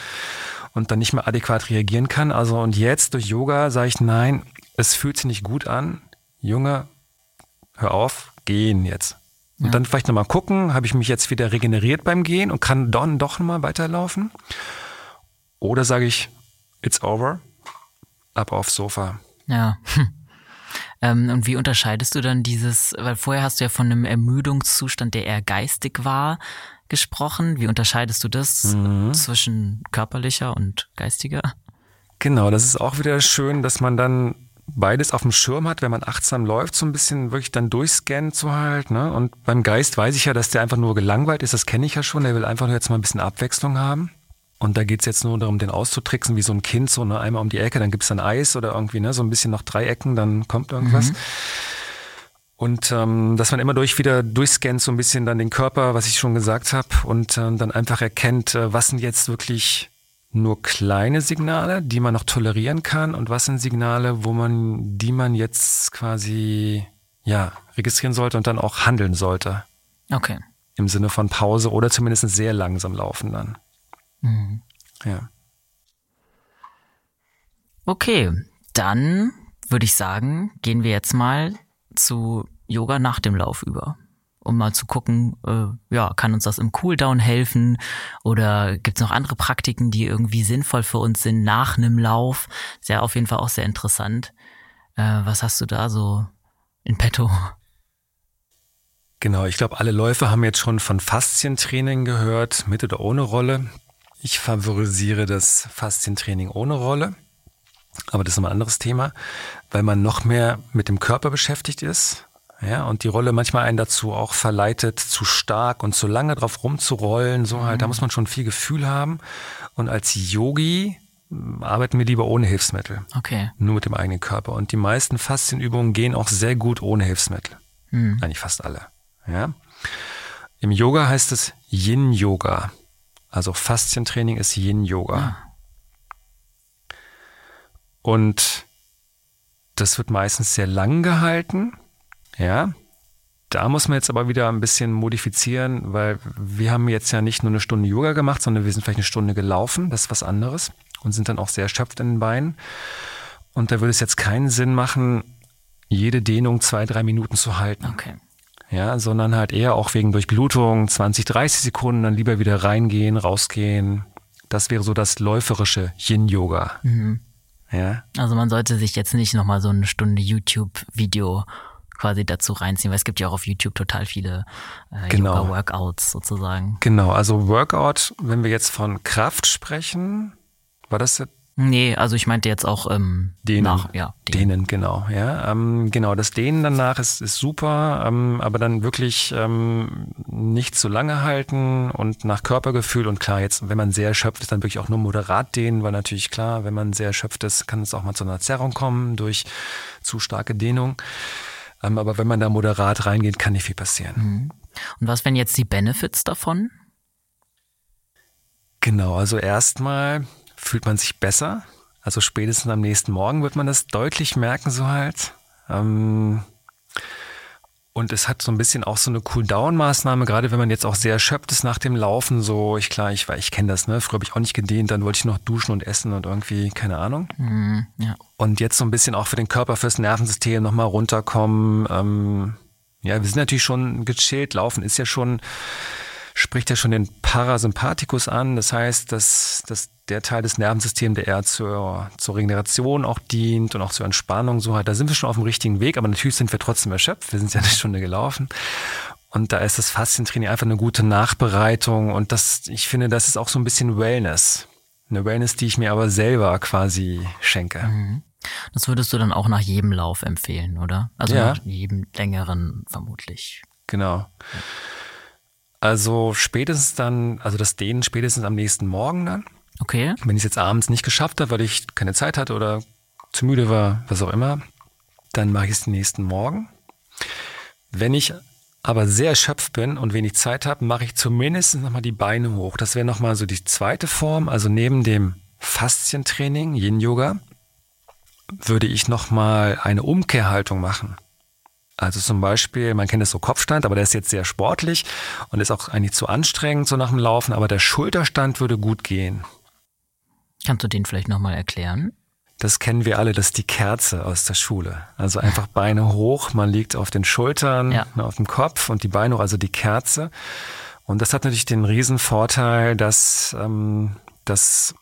Speaker 1: und dann nicht mehr adäquat reagieren kann. Also und jetzt durch Yoga sage ich, nein, es fühlt sich nicht gut an. Junge, hör auf, gehen jetzt. Und
Speaker 2: Ja.
Speaker 1: dann vielleicht nochmal gucken, habe ich mich jetzt wieder regeneriert beim Gehen und kann dann doch nochmal weiterlaufen? Oder sage ich, it's over, ab aufs Sofa.
Speaker 2: Ja. Ähm, und wie unterscheidest du dann dieses, weil vorher hast du ja von einem Ermüdungszustand, der eher geistig war, gesprochen. Wie unterscheidest du das zwischen körperlicher und geistiger?
Speaker 1: Genau, das ist auch wieder schön, dass man dann beides auf dem Schirm hat, wenn man achtsam läuft, so ein bisschen wirklich dann durchscannt so halt. Ne? Und beim Geist weiß ich ja, dass der einfach nur gelangweilt ist, das kenne ich ja schon, der will einfach nur jetzt mal ein bisschen Abwechslung haben. Und da geht's jetzt nur darum, den auszutricksen, wie so ein Kind, so ne, einmal um die Ecke, dann gibt's dann Eis oder irgendwie, ne, so ein bisschen noch drei Ecken, dann kommt irgendwas. Und ähm, dass man immer durch wieder durchscannt, so ein bisschen dann den Körper, was ich schon gesagt habe, und ähm, dann einfach erkennt, äh, was sind jetzt wirklich nur kleine Signale, die man noch tolerieren kann, und was sind Signale, wo man, die man jetzt quasi ja registrieren sollte und dann auch handeln sollte
Speaker 2: Okay.
Speaker 1: im Sinne von Pause oder zumindest sehr langsam laufen dann.
Speaker 2: Mhm.
Speaker 1: Ja.
Speaker 2: Okay, dann würde ich sagen, gehen wir jetzt mal zu Yoga nach dem Lauf über. Um mal zu gucken, äh, ja, kann uns das im Cooldown helfen oder gibt's noch andere Praktiken, die irgendwie sinnvoll für uns sind nach einem Lauf? Ist ja auf jeden Fall auch sehr interessant. Äh, was hast du da so in petto?
Speaker 1: Genau, ich glaube, alle Läufer haben jetzt schon von Faszientraining gehört, mit oder ohne Rolle. Ich favorisiere das Faszientraining ohne Rolle. Aber das ist ein anderes Thema, weil man noch mehr mit dem Körper beschäftigt ist. Ja, und die Rolle manchmal einen dazu auch verleitet, zu stark und zu lange drauf rumzurollen. So halt, da muss man schon viel Gefühl haben. Und als Yogi m, arbeiten wir lieber ohne Hilfsmittel.
Speaker 2: Okay.
Speaker 1: Nur mit dem eigenen Körper. Und die meisten Faszienübungen gehen auch sehr gut ohne Hilfsmittel. Eigentlich fast alle. Ja. Im Yoga heißt es Yin-Yoga. Also Faszientraining ist Yin-Yoga. Und das wird meistens sehr lang gehalten. Ja. Da muss man jetzt aber wieder ein bisschen modifizieren, weil wir haben jetzt ja nicht nur eine Stunde Yoga gemacht, sondern wir sind vielleicht eine Stunde gelaufen. Das ist was anderes. Und sind dann auch sehr erschöpft in den Beinen. Und da würde es jetzt keinen Sinn machen, jede Dehnung zwei, drei Minuten zu halten.
Speaker 2: Okay.
Speaker 1: Ja, sondern halt eher auch wegen Durchblutung 20, 30 Sekunden dann lieber wieder reingehen, rausgehen. Das wäre so das läuferische Yin-Yoga. Ja,
Speaker 2: Also man sollte sich jetzt nicht nochmal so eine Stunde YouTube-Video quasi dazu reinziehen, weil es gibt ja auch auf YouTube total viele äh,
Speaker 1: Genau.
Speaker 2: Yoga-Workouts sozusagen.
Speaker 1: genau. Also Workout, wenn wir jetzt von Kraft sprechen, war das jetzt
Speaker 2: Nee, also ich meinte jetzt auch ähm,
Speaker 1: Dehnen.
Speaker 2: nach, ja, Dehnen.
Speaker 1: Dehnen, genau. Ja, ähm, genau. Das Dehnen danach ist, ist super, ähm, aber dann wirklich ähm, nicht zu lange halten und nach Körpergefühl und klar, jetzt, wenn man sehr erschöpft ist, dann wirklich auch nur moderat dehnen, weil natürlich klar, wenn man sehr erschöpft ist, kann es auch mal zu einer Zerrung kommen durch zu starke Dehnung. Ähm, aber wenn man da moderat reingeht, kann nicht viel passieren.
Speaker 2: Und was wären jetzt die Benefits davon?
Speaker 1: Genau, also erstmal fühlt man sich besser. Also spätestens am nächsten Morgen wird man das deutlich merken, so halt. Ähm, und es hat so ein bisschen auch so eine Cool-Down-Maßnahme, gerade wenn man jetzt auch sehr erschöpft ist nach dem Laufen. So, ich klar, ich, ich kenne das, ne? Früher habe ich auch nicht gedehnt, dann wollte ich noch duschen und essen und irgendwie, keine Ahnung.
Speaker 2: Hm, ja.
Speaker 1: Und jetzt so ein bisschen auch für den Körper, fürs Nervensystem nochmal runterkommen. Ähm, ja, wir sind natürlich schon gechillt. Laufen ist ja schon spricht ja schon den Parasympathikus an. Das heißt, dass, dass der Teil des Nervensystems, der eher zur, zur Regeneration auch dient und auch zur Entspannung so hat, da sind wir schon auf dem richtigen Weg, aber natürlich sind wir trotzdem erschöpft. Wir sind ja eine Stunde gelaufen. Und da ist das Faszientraining einfach eine gute Nachbereitung. Und das, ich finde, das ist auch so ein bisschen Wellness. Eine Wellness, die ich mir aber selber quasi schenke. Mhm.
Speaker 2: Das würdest du dann auch nach jedem Lauf empfehlen, oder? Also ja. nach jedem längeren vermutlich.
Speaker 1: Genau. Also spätestens dann, also das Dehnen spätestens am nächsten Morgen dann.
Speaker 2: Okay.
Speaker 1: Wenn ich es jetzt abends nicht geschafft habe, weil ich keine Zeit hatte oder zu müde war, was auch immer, dann mache ich es den nächsten Morgen. Wenn ich aber sehr erschöpft bin und wenig Zeit habe, mache ich zumindest nochmal die Beine hoch. Das wäre nochmal so die zweite Form. Also neben dem Faszientraining, Yin-Yoga, würde ich nochmal eine Umkehrhaltung machen. Also zum Beispiel, man kennt es so Kopfstand, aber der ist jetzt sehr sportlich und ist auch eigentlich zu anstrengend so nach dem Laufen, aber der Schulterstand würde gut gehen.
Speaker 2: Kannst du den vielleicht nochmal erklären?
Speaker 1: Das kennen wir alle, das ist die Kerze aus der Schule. Also einfach Beine hoch, man liegt auf den Schultern, ja. Ne, auf dem Kopf und die Beine hoch, also die Kerze. Und das hat natürlich den riesen Vorteil, dass ähm, das,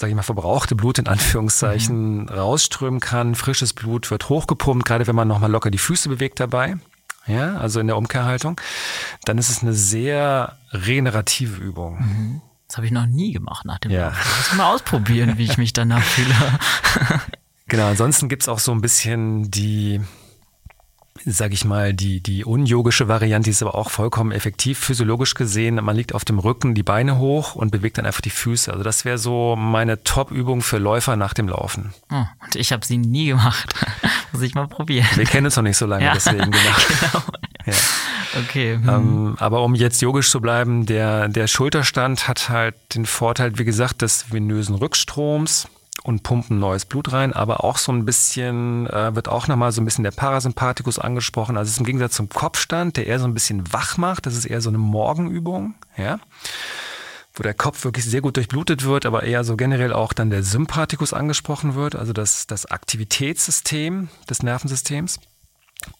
Speaker 1: sage ich mal, verbrauchte Blut in Anführungszeichen mhm. rausströmen kann. Frisches Blut wird hochgepumpt, gerade wenn man nochmal locker die Füße bewegt dabei. Ja, also in der Umkehrhaltung. Dann ist es eine sehr regenerative Übung. Mhm.
Speaker 2: Das habe ich noch nie gemacht nach dem ja. Lauf. Muss mal ausprobieren, wie ich mich danach fühle.
Speaker 1: genau, ansonsten gibt's auch so ein bisschen die, sag ich mal, die, die unyogische Variante, ist aber auch vollkommen effektiv, physiologisch gesehen. Man liegt auf dem Rücken, die Beine hoch und bewegt dann einfach die Füße. Also das wäre so meine Top-Übung für Läufer nach dem Laufen.
Speaker 2: Oh, und ich habe sie nie gemacht. Muss ich mal probieren.
Speaker 1: Wir kennen uns noch nicht so lange, ja, deswegen genau. genau. Ja. Okay. Hm. Ähm, aber um jetzt yogisch zu bleiben, der, der Schulterstand hat halt den Vorteil, wie gesagt, des venösen Rückstroms und pumpen neues Blut rein, aber auch so ein bisschen, äh, wird auch nochmal so ein bisschen der Parasympathikus angesprochen. Also es ist im Gegensatz zum Kopfstand, der eher so ein bisschen wach macht. Das ist eher so eine Morgenübung, ja. Wo der Kopf wirklich sehr gut durchblutet wird, aber eher so generell auch dann der Sympathikus angesprochen wird, also das, das Aktivitätssystem des Nervensystems.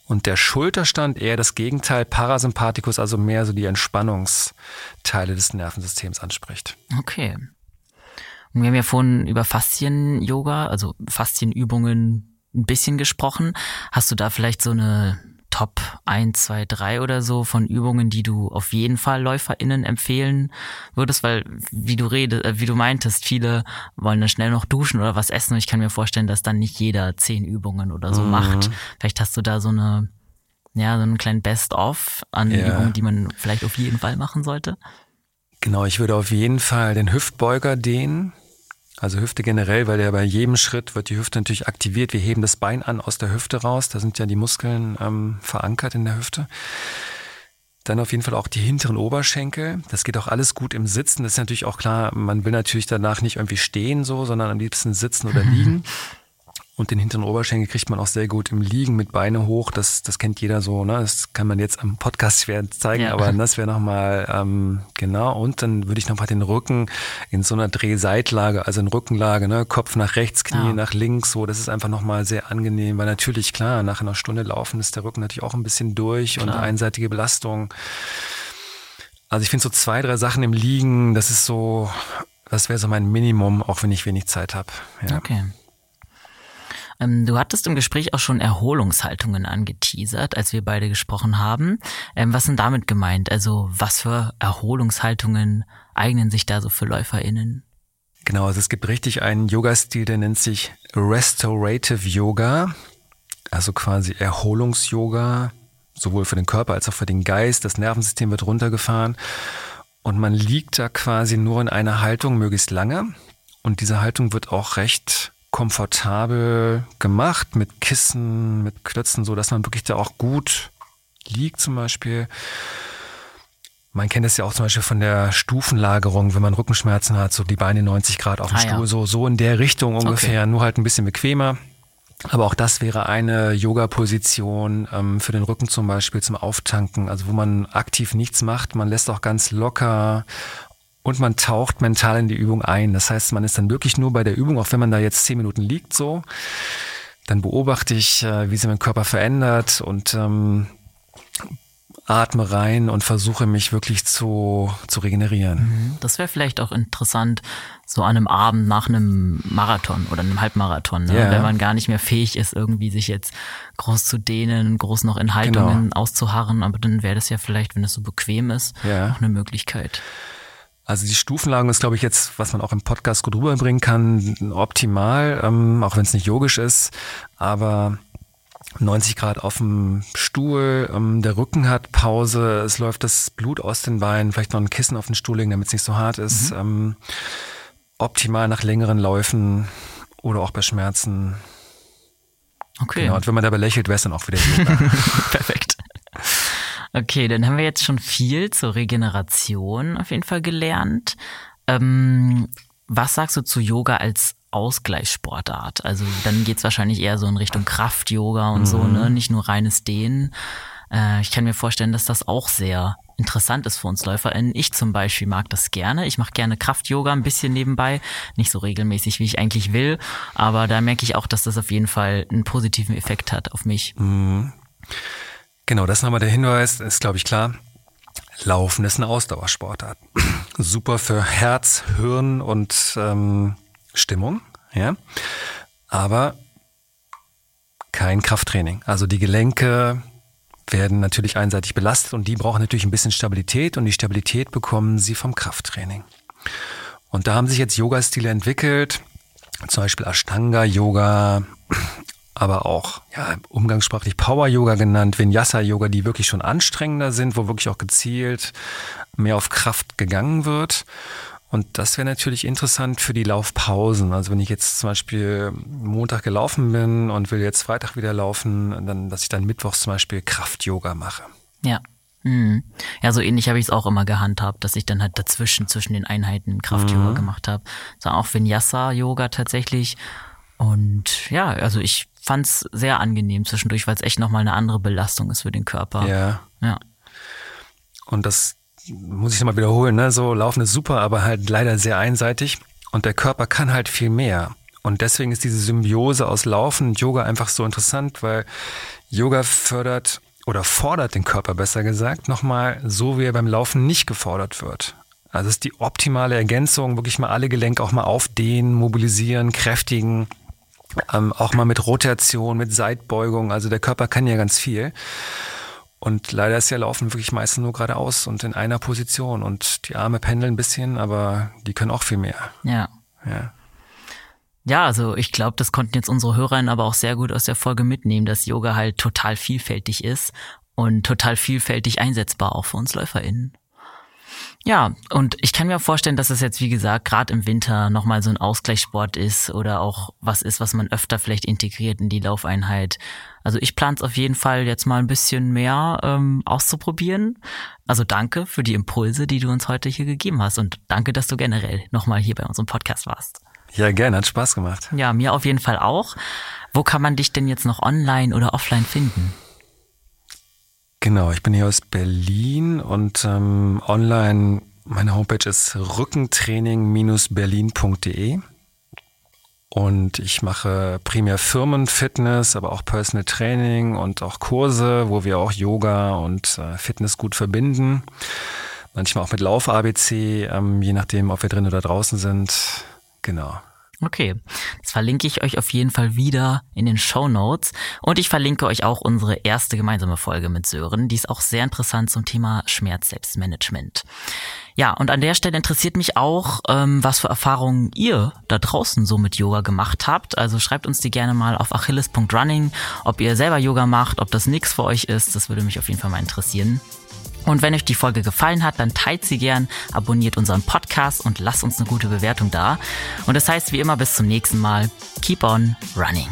Speaker 1: Und der Schulterstand eher das Gegenteil, Parasympathikus, also mehr so die Entspannungsteile des Nervensystems anspricht.
Speaker 2: Okay. Wir haben ja vorhin über Faszien-Yoga, also Faszienübungen ein bisschen gesprochen. Hast du da vielleicht so eine Top 1, 2, 3 oder so von Übungen, die du auf jeden Fall LäuferInnen empfehlen würdest? Weil, wie du redest, äh, wie du meintest, viele wollen dann schnell noch duschen oder was essen und ich kann mir vorstellen, dass dann nicht jeder zehn Übungen oder so mhm. macht. Vielleicht hast du da so eine, ja, so einen kleinen Best-of an ja. Übungen, die man vielleicht auf jeden Fall machen sollte.
Speaker 1: Genau, ich würde auf jeden Fall den Hüftbeuger dehnen. Also Hüfte generell, weil ja bei jedem Schritt wird die Hüfte natürlich aktiviert. Wir heben das Bein an aus der Hüfte raus. Da sind ja die Muskeln ähm, verankert in der Hüfte. Dann auf jeden Fall auch die hinteren Oberschenkel. Das geht auch alles gut im Sitzen. Das ist natürlich auch klar, man will natürlich danach nicht irgendwie stehen so, sondern am liebsten sitzen oder liegen. Und den hinteren Oberschenkel kriegt man auch sehr gut im Liegen mit Beine hoch. Das, das kennt jeder so. Ne? Das kann man jetzt am Podcast schwer zeigen, ja. aber das wäre nochmal ähm, genau. Und dann würde ich nochmal den Rücken in so einer Drehseitlage, also in Rückenlage, ne? Kopf nach rechts, Knie ja. nach links. So, das ist einfach nochmal sehr angenehm, weil natürlich klar nach einer Stunde laufen ist der Rücken natürlich auch ein bisschen durch klar. und einseitige Belastung. Also ich finde so zwei, drei Sachen im Liegen, das ist so, das wäre so mein Minimum, auch wenn ich wenig Zeit habe.
Speaker 2: Ja. Okay. Ähm, du hattest im Gespräch auch schon Erholungshaltungen angeteasert, als wir beide gesprochen haben. Ähm, was sind damit gemeint? Also was für Erholungshaltungen eignen sich da so für LäuferInnen?
Speaker 1: Genau, also es gibt richtig einen Yoga-Stil, der nennt sich Restorative Yoga, also quasi Erholungs-Yoga, sowohl für den Körper als auch für den Geist. Das Nervensystem wird runtergefahren und man liegt da quasi nur in einer Haltung möglichst lange. Und diese Haltung wird auch recht komfortabel gemacht mit Kissen, mit Klötzen, so dass man wirklich da auch gut liegt zum Beispiel. Man kennt es ja auch zum Beispiel von der Stufenlagerung, wenn man Rückenschmerzen hat, so die Beine 90 Grad auf dem ah, Stuhl, ja. so, so in der Richtung ungefähr, okay. nur halt ein bisschen bequemer. Aber auch das wäre eine Yoga-Position ähm, für den Rücken zum Beispiel zum Auftanken, also wo man aktiv nichts macht, man lässt auch ganz locker und man taucht mental in die Übung ein. Das heißt, man ist dann wirklich nur bei der Übung, auch wenn man da jetzt zehn Minuten liegt, so. Dann beobachte ich, äh, wie sich mein Körper verändert und ähm, atme rein und versuche mich wirklich zu, zu regenerieren.
Speaker 2: Mhm. Das wäre vielleicht auch interessant, so an einem Abend nach einem Marathon oder einem Halbmarathon, ne?
Speaker 1: Ja.
Speaker 2: wenn man gar nicht mehr fähig ist, irgendwie sich jetzt groß zu dehnen, groß noch in Haltungen
Speaker 1: Genau.
Speaker 2: auszuharren, aber dann wäre das ja vielleicht, wenn es so bequem ist,
Speaker 1: Ja.
Speaker 2: auch eine Möglichkeit.
Speaker 1: Also die Stufenlagen ist, glaube ich, jetzt, was man auch im Podcast gut rüberbringen kann, optimal, ähm, auch wenn es nicht yogisch ist. Aber 90 Grad auf dem Stuhl, ähm, der Rücken hat Pause, es läuft das Blut aus den Beinen, vielleicht noch ein Kissen auf den Stuhl legen, damit es nicht so hart ist. Ähm, optimal nach längeren Läufen oder auch bei Schmerzen.
Speaker 2: Okay.
Speaker 1: Genau. Und wenn man dabei lächelt, wäre es dann auch wieder Yoga.
Speaker 2: Perfekt. Okay, dann haben wir jetzt schon viel zur Regeneration auf jeden Fall gelernt. Ähm, was sagst du zu Yoga als Ausgleichssportart? Also dann geht's wahrscheinlich eher so in Richtung Kraft-Yoga und so, ne? Nicht nur reines Dehnen. Äh, ich kann mir vorstellen, dass das auch sehr interessant ist für uns LäuferInnen. Ich zum Beispiel mag das gerne. Ich mache gerne Kraft-Yoga ein bisschen nebenbei. Nicht so regelmäßig, wie ich eigentlich will. Aber da merke ich auch, dass das auf jeden Fall einen positiven Effekt hat auf mich.
Speaker 1: Genau, das nochmal der Hinweis, ist glaube ich klar. Laufen ist eine Ausdauersportart. Super für Herz, Hirn und ähm, Stimmung, ja. Aber kein Krafttraining. Also die Gelenke werden natürlich einseitig belastet und die brauchen natürlich ein bisschen Stabilität und die Stabilität bekommen sie vom Krafttraining. Und da haben sich jetzt Yoga-Stile entwickelt, zum Beispiel Ashtanga-Yoga, aber auch ja, umgangssprachlich Power-Yoga genannt, Vinyasa-Yoga, die wirklich schon anstrengender sind, wo wirklich auch gezielt mehr auf Kraft gegangen wird. Und das wäre natürlich interessant für die Laufpausen. Also wenn ich jetzt zum Beispiel Montag gelaufen bin und will jetzt Freitag wieder laufen, dann, dass ich dann Mittwochs zum Beispiel Kraft-Yoga mache.
Speaker 2: Ja. Mhm. Ja, so ähnlich habe ich es auch immer gehandhabt, dass ich dann halt dazwischen, zwischen den Einheiten Kraft-Yoga gemacht habe. So auch Vinyasa-Yoga tatsächlich. Und ja, also ich fand's sehr angenehm zwischendurch, weil es echt nochmal eine andere Belastung ist für den Körper.
Speaker 1: Ja.
Speaker 2: Ja.
Speaker 1: Und das muss ich nochmal wiederholen, ne? So laufen ist super, aber halt leider sehr einseitig. Und der Körper kann halt viel mehr. Und deswegen ist diese Symbiose aus Laufen und Yoga einfach so interessant, weil Yoga fördert oder fordert den Körper besser gesagt nochmal so, wie er beim Laufen nicht gefordert wird. Also es ist die optimale Ergänzung, wirklich mal alle Gelenke auch mal aufdehnen, mobilisieren, kräftigen, ähm, auch mal mit Rotation, mit Seitbeugung. Also der Körper kann ja ganz viel. Und leider ist ja Laufen wirklich meistens nur geradeaus und in einer Position. Und die Arme pendeln ein bisschen, aber die können auch viel mehr.
Speaker 2: Ja.
Speaker 1: Ja.
Speaker 2: Ja, also ich glaube, das konnten jetzt unsere Hörerinnen aber auch sehr gut aus der Folge mitnehmen, dass Yoga halt total vielfältig ist und total vielfältig einsetzbar auch für uns LäuferInnen. Ja, und ich kann mir vorstellen, dass es jetzt, wie gesagt, gerade im Winter nochmal so ein Ausgleichssport ist oder auch was ist, was man öfter vielleicht integriert in die Laufeinheit. Also ich plane es auf jeden Fall jetzt mal ein bisschen mehr ähm, auszuprobieren. Also danke für die Impulse, die du uns heute hier gegeben hast und danke, dass du generell nochmal hier bei unserem Podcast warst.
Speaker 1: Ja, gerne, hat Spaß gemacht.
Speaker 2: Ja, mir auf jeden Fall auch. Wo kann man dich denn jetzt noch online oder offline finden?
Speaker 1: Genau, ich bin hier aus Berlin und ähm, online, meine Homepage ist rückentraining-berlin.de und ich mache primär Firmenfitness, aber auch Personal Training und auch Kurse, wo wir auch Yoga und äh, Fitness gut verbinden. Manchmal auch mit Lauf-ABC, ähm, je nachdem, ob wir drin oder draußen sind. Genau.
Speaker 2: Okay, das verlinke ich euch auf jeden Fall wieder in den Show Notes und ich verlinke euch auch unsere erste gemeinsame Folge mit Sören, die ist auch sehr interessant zum Thema Schmerz-Selbstmanagement. Ja, und an der Stelle interessiert mich auch, ähm, was für Erfahrungen ihr da draußen so mit Yoga gemacht habt. Also schreibt uns die gerne mal auf achilles.running, ob ihr selber Yoga macht, ob das nix für euch ist. Das würde mich auf jeden Fall mal interessieren. Und wenn euch die Folge gefallen hat, dann teilt sie gern, abonniert unseren Podcast und lasst uns eine gute Bewertung da. Und das heißt wie immer bis zum nächsten Mal. Keep on running.